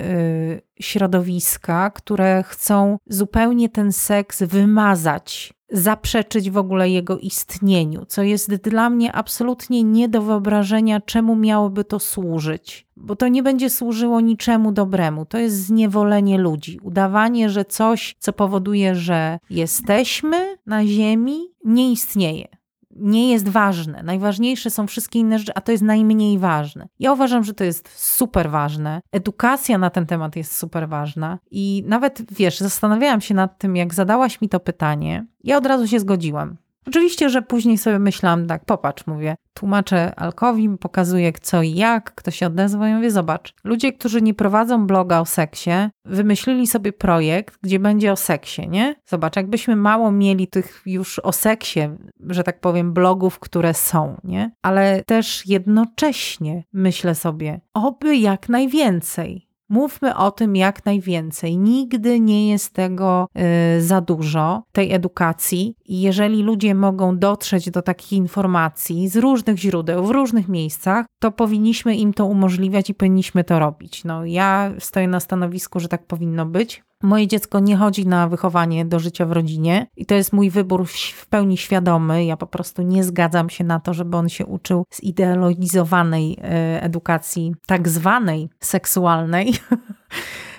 y, środowiska, które chcą zupełnie ten seks wymazać zaprzeczyć w ogóle jego istnieniu, co jest dla mnie absolutnie nie do wyobrażenia, czemu miałoby to służyć. Bo to nie będzie służyło niczemu dobremu. To jest zniewolenie ludzi. Udawanie, że coś, co powoduje, że jesteśmy na Ziemi, nie istnieje nie jest ważne. Najważniejsze są wszystkie inne rzeczy, a to jest najmniej ważne. Ja uważam, że to jest super ważne. Edukacja na ten temat jest super ważna i nawet wiesz, zastanawiałam się nad tym, jak zadałaś mi to pytanie. Ja od razu się zgodziłam. Oczywiście, że później sobie myślałam, tak, popatrz, mówię, tłumaczę Alkowi, pokazuję co i jak, kto się odezwa i mówię, zobacz, ludzie, którzy nie prowadzą bloga o seksie, wymyślili sobie projekt, gdzie będzie o seksie, nie? Zobacz, jakbyśmy mało mieli tych już o seksie, że tak powiem, blogów, które są, nie? Ale też jednocześnie myślę sobie, oby jak najwięcej. Mówmy o tym jak najwięcej. Nigdy nie jest tego y, za dużo, tej edukacji. I jeżeli ludzie mogą dotrzeć do takich informacji z różnych źródeł, w różnych miejscach, to powinniśmy im to umożliwiać i powinniśmy to robić. No, ja stoję na stanowisku, że tak powinno być. Moje dziecko nie chodzi na wychowanie do życia w rodzinie i to jest mój wybór w pełni świadomy. Ja po prostu nie zgadzam się na to, żeby on się uczył zideologizowanej e, edukacji, tak zwanej seksualnej. [laughs]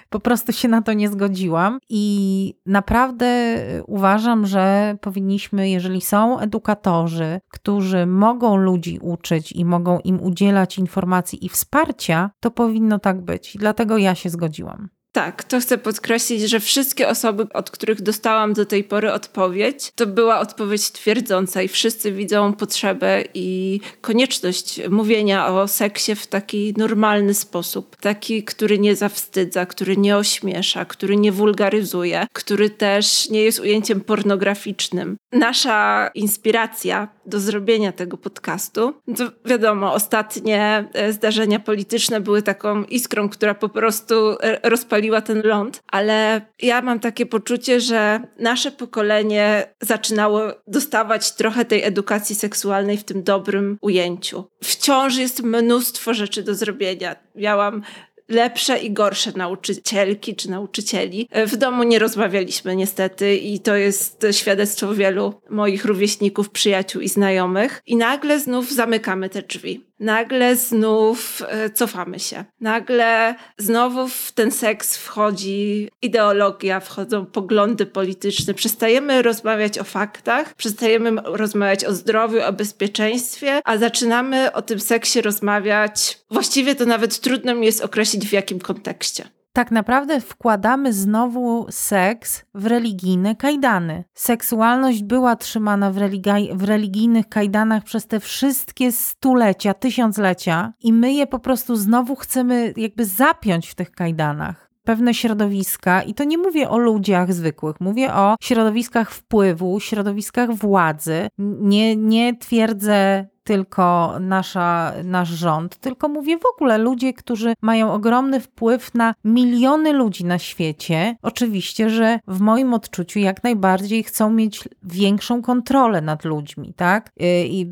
po prostu się na to nie zgodziłam i naprawdę uważam, że powinniśmy, jeżeli są edukatorzy, którzy mogą ludzi uczyć i mogą im udzielać informacji i wsparcia, to powinno tak być. I dlatego ja się zgodziłam. Tak, to chcę podkreślić, że wszystkie osoby, od których dostałam do tej pory odpowiedź, to była odpowiedź twierdząca i wszyscy widzą potrzebę i konieczność mówienia o seksie w taki normalny sposób. Taki, który nie zawstydza, który nie ośmiesza, który nie wulgaryzuje, który też nie jest ujęciem pornograficznym. Nasza inspiracja do zrobienia tego podcastu, to wiadomo, ostatnie e, zdarzenia polityczne były taką iskrą, która po prostu e, rozpaliła rozpaliła ten ląd, ale ja mam takie poczucie, że nasze pokolenie zaczynało dostawać trochę tej edukacji seksualnej w tym dobrym ujęciu. Wciąż jest mnóstwo rzeczy do zrobienia. Miałam lepsze i gorsze nauczycielki czy nauczycieli. W domu nie rozmawialiśmy niestety i to jest świadectwo wielu moich rówieśników, przyjaciół i znajomych. I nagle znów zamykamy te drzwi nagle znów e, cofamy się. Nagle znowu w ten seks wchodzi ideologia, wchodzą poglądy polityczne. Przestajemy rozmawiać o faktach, przestajemy rozmawiać o zdrowiu, o bezpieczeństwie, a zaczynamy o tym seksie rozmawiać. Właściwie to nawet trudno mi jest określić w jakim kontekście tak naprawdę wkładamy znowu seks w religijne kajdany. Seksualność była trzymana w, religi- w religijnych kajdanach przez te wszystkie stulecia, tysiąclecia i my je po prostu znowu chcemy jakby zapiąć w tych kajdanach pewne środowiska, i to nie mówię o ludziach zwykłych, mówię o środowiskach wpływu, środowiskach władzy. Nie, nie twierdzę tylko nasza, nasz rząd, tylko mówię w ogóle ludzie, którzy mają ogromny wpływ na miliony ludzi na świecie. Oczywiście, że w moim odczuciu jak najbardziej chcą mieć większą kontrolę nad ludźmi, tak? Y, I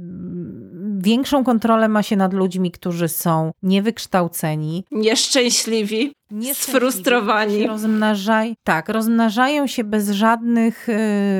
większą kontrolę ma się nad ludźmi, którzy są niewykształceni, nieszczęśliwi, sfrustrowani. Rozmnażaj, tak, rozmnażają się bez żadnych y,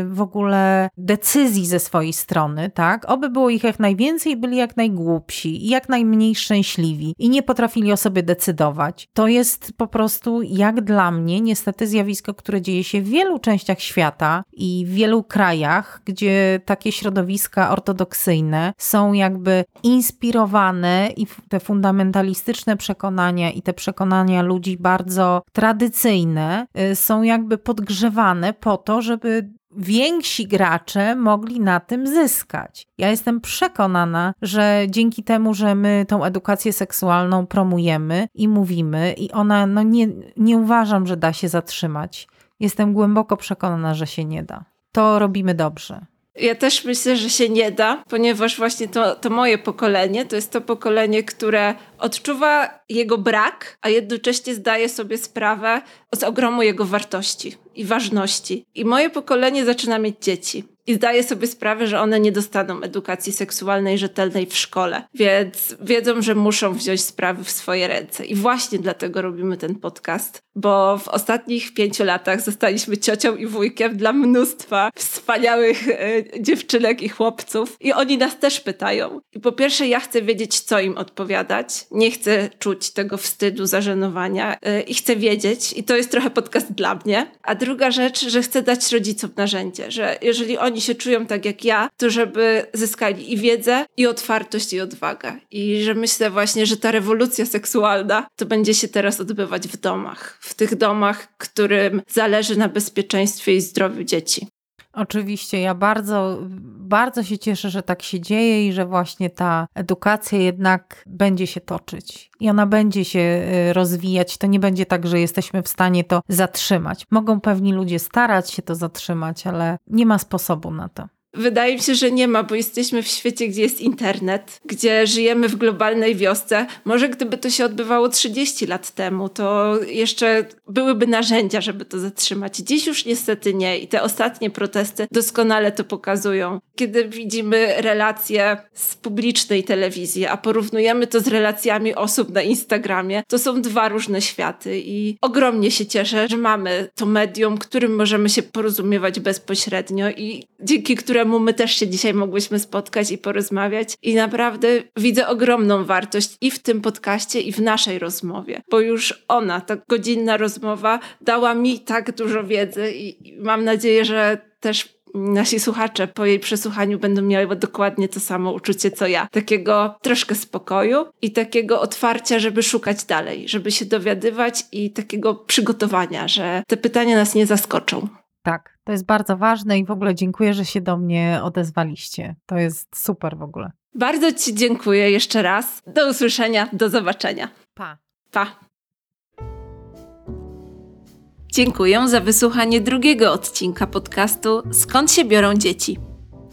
w ogóle decyzji ze swojej strony, tak? Oby było ich jak najwięcej, byli jak najgłupsi i jak najmniej szczęśliwi i nie potrafili o sobie decydować. To jest po prostu, jak dla mnie, niestety zjawisko, które dzieje się w wielu częściach świata i w wielu krajach, gdzie takie środowiska ortodoksyjne są jakby inspirowane i te fundamentalistyczne przekonania i te przekonania ludzi bardzo tradycyjne y, są jakby podgrzewane po to, żeby więksi gracze mogli na tym zyskać. Ja jestem przekonana, że dzięki temu, że my tą edukację seksualną promujemy i mówimy, i ona, no nie, nie uważam, że da się zatrzymać. Jestem głęboko przekonana, że się nie da. To robimy dobrze. Ja też myślę, że się nie da, ponieważ właśnie to, to moje pokolenie to jest to pokolenie, które odczuwa jego brak, a jednocześnie zdaje sobie sprawę z ogromu jego wartości i ważności. I moje pokolenie zaczyna mieć dzieci. I zdaje sobie sprawę, że one nie dostaną edukacji seksualnej rzetelnej w szkole, więc wiedzą, że muszą wziąć sprawy w swoje ręce. I właśnie dlatego robimy ten podcast, bo w ostatnich pięciu latach zostaliśmy ciocią i wujkiem dla mnóstwa wspaniałych e, dziewczynek i chłopców i oni nas też pytają. I po pierwsze ja chcę wiedzieć, co im odpowiadać. Nie chcę czuć tego wstydu, zażenowania e, i chcę wiedzieć i to jest trochę podcast dla mnie. A druga rzecz, że chcę dać rodzicom narzędzie, że jeżeli oni się czują tak jak ja, to żeby zyskali i wiedzę, i otwartość, i odwagę. I że myślę właśnie, że ta rewolucja seksualna to będzie się teraz odbywać w domach. W tych domach, którym zależy na bezpieczeństwie i zdrowiu dzieci. Oczywiście, ja bardzo, bardzo się cieszę, że tak się dzieje i że właśnie ta edukacja jednak będzie się toczyć i ona będzie się y, rozwijać. To nie będzie tak, że jesteśmy w stanie to zatrzymać. Mogą pewni ludzie starać się to zatrzymać, ale nie ma sposobu na to. Wydaje mi się, że nie ma, bo jesteśmy w świecie, gdzie jest internet, gdzie żyjemy w globalnej wiosce. Może gdyby to się odbywało 30 lat temu, to jeszcze byłyby narzędzia, żeby to zatrzymać. Dziś już niestety nie i te ostatnie protesty doskonale to pokazują. Kiedy widzimy relacje z publicznej telewizji, a porównujemy to z relacjami osób na Instagramie, to są dwa różne światy i ogromnie się cieszę, że mamy to medium, którym możemy się porozumiewać bezpośrednio i dzięki któremu któremu my też się dzisiaj mogłyśmy spotkać i porozmawiać. I naprawdę widzę ogromną wartość i w tym podcaście, i w naszej rozmowie, bo już ona, ta godzinna rozmowa, dała mi tak dużo wiedzy i mam nadzieję, że też nasi słuchacze po jej przesłuchaniu będą miały dokładnie to samo uczucie co ja. Takiego troszkę spokoju i takiego otwarcia, żeby szukać dalej, żeby się dowiadywać i takiego przygotowania, że te pytania nas nie zaskoczą. Tak, to jest bardzo ważne i w ogóle dziękuję, że się do mnie odezwaliście. To jest super w ogóle. Bardzo Ci dziękuję jeszcze raz. Do usłyszenia, do zobaczenia. Pa. Pa. Dziękuję za wysłuchanie drugiego odcinka podcastu Skąd się biorą dzieci.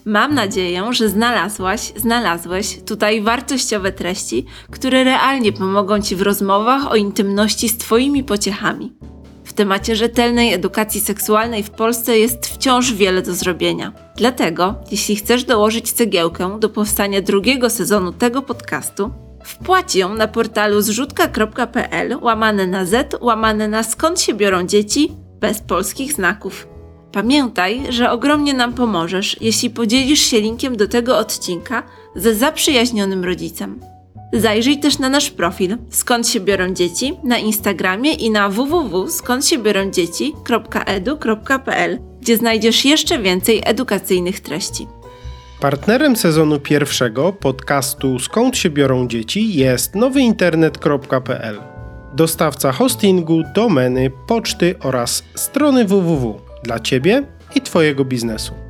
Mam nadzieję, że znalazłaś, znalazłeś tutaj wartościowe treści, które realnie pomogą Ci w rozmowach o intymności z Twoimi pociechami temacie rzetelnej edukacji seksualnej w Polsce jest wciąż wiele do zrobienia. Dlatego, jeśli chcesz dołożyć cegiełkę do powstania drugiego sezonu tego podcastu, wpłać ją na portalu zrzutka.pl łamane na z łamane na skąd się biorą dzieci bez polskich znaków. Pamiętaj, że ogromnie nam pomożesz, jeśli podzielisz się linkiem do tego odcinka ze zaprzyjaźnionym rodzicem. Zajrzyj też na nasz profil Skąd się biorą dzieci na Instagramie i na www.skądsiebiorondzieci.edu.pl, gdzie znajdziesz jeszcze więcej edukacyjnych treści. Partnerem sezonu pierwszego podcastu Skąd się biorą dzieci jest nowyinternet.pl, dostawca hostingu, domeny, poczty oraz strony www dla Ciebie i Twojego biznesu.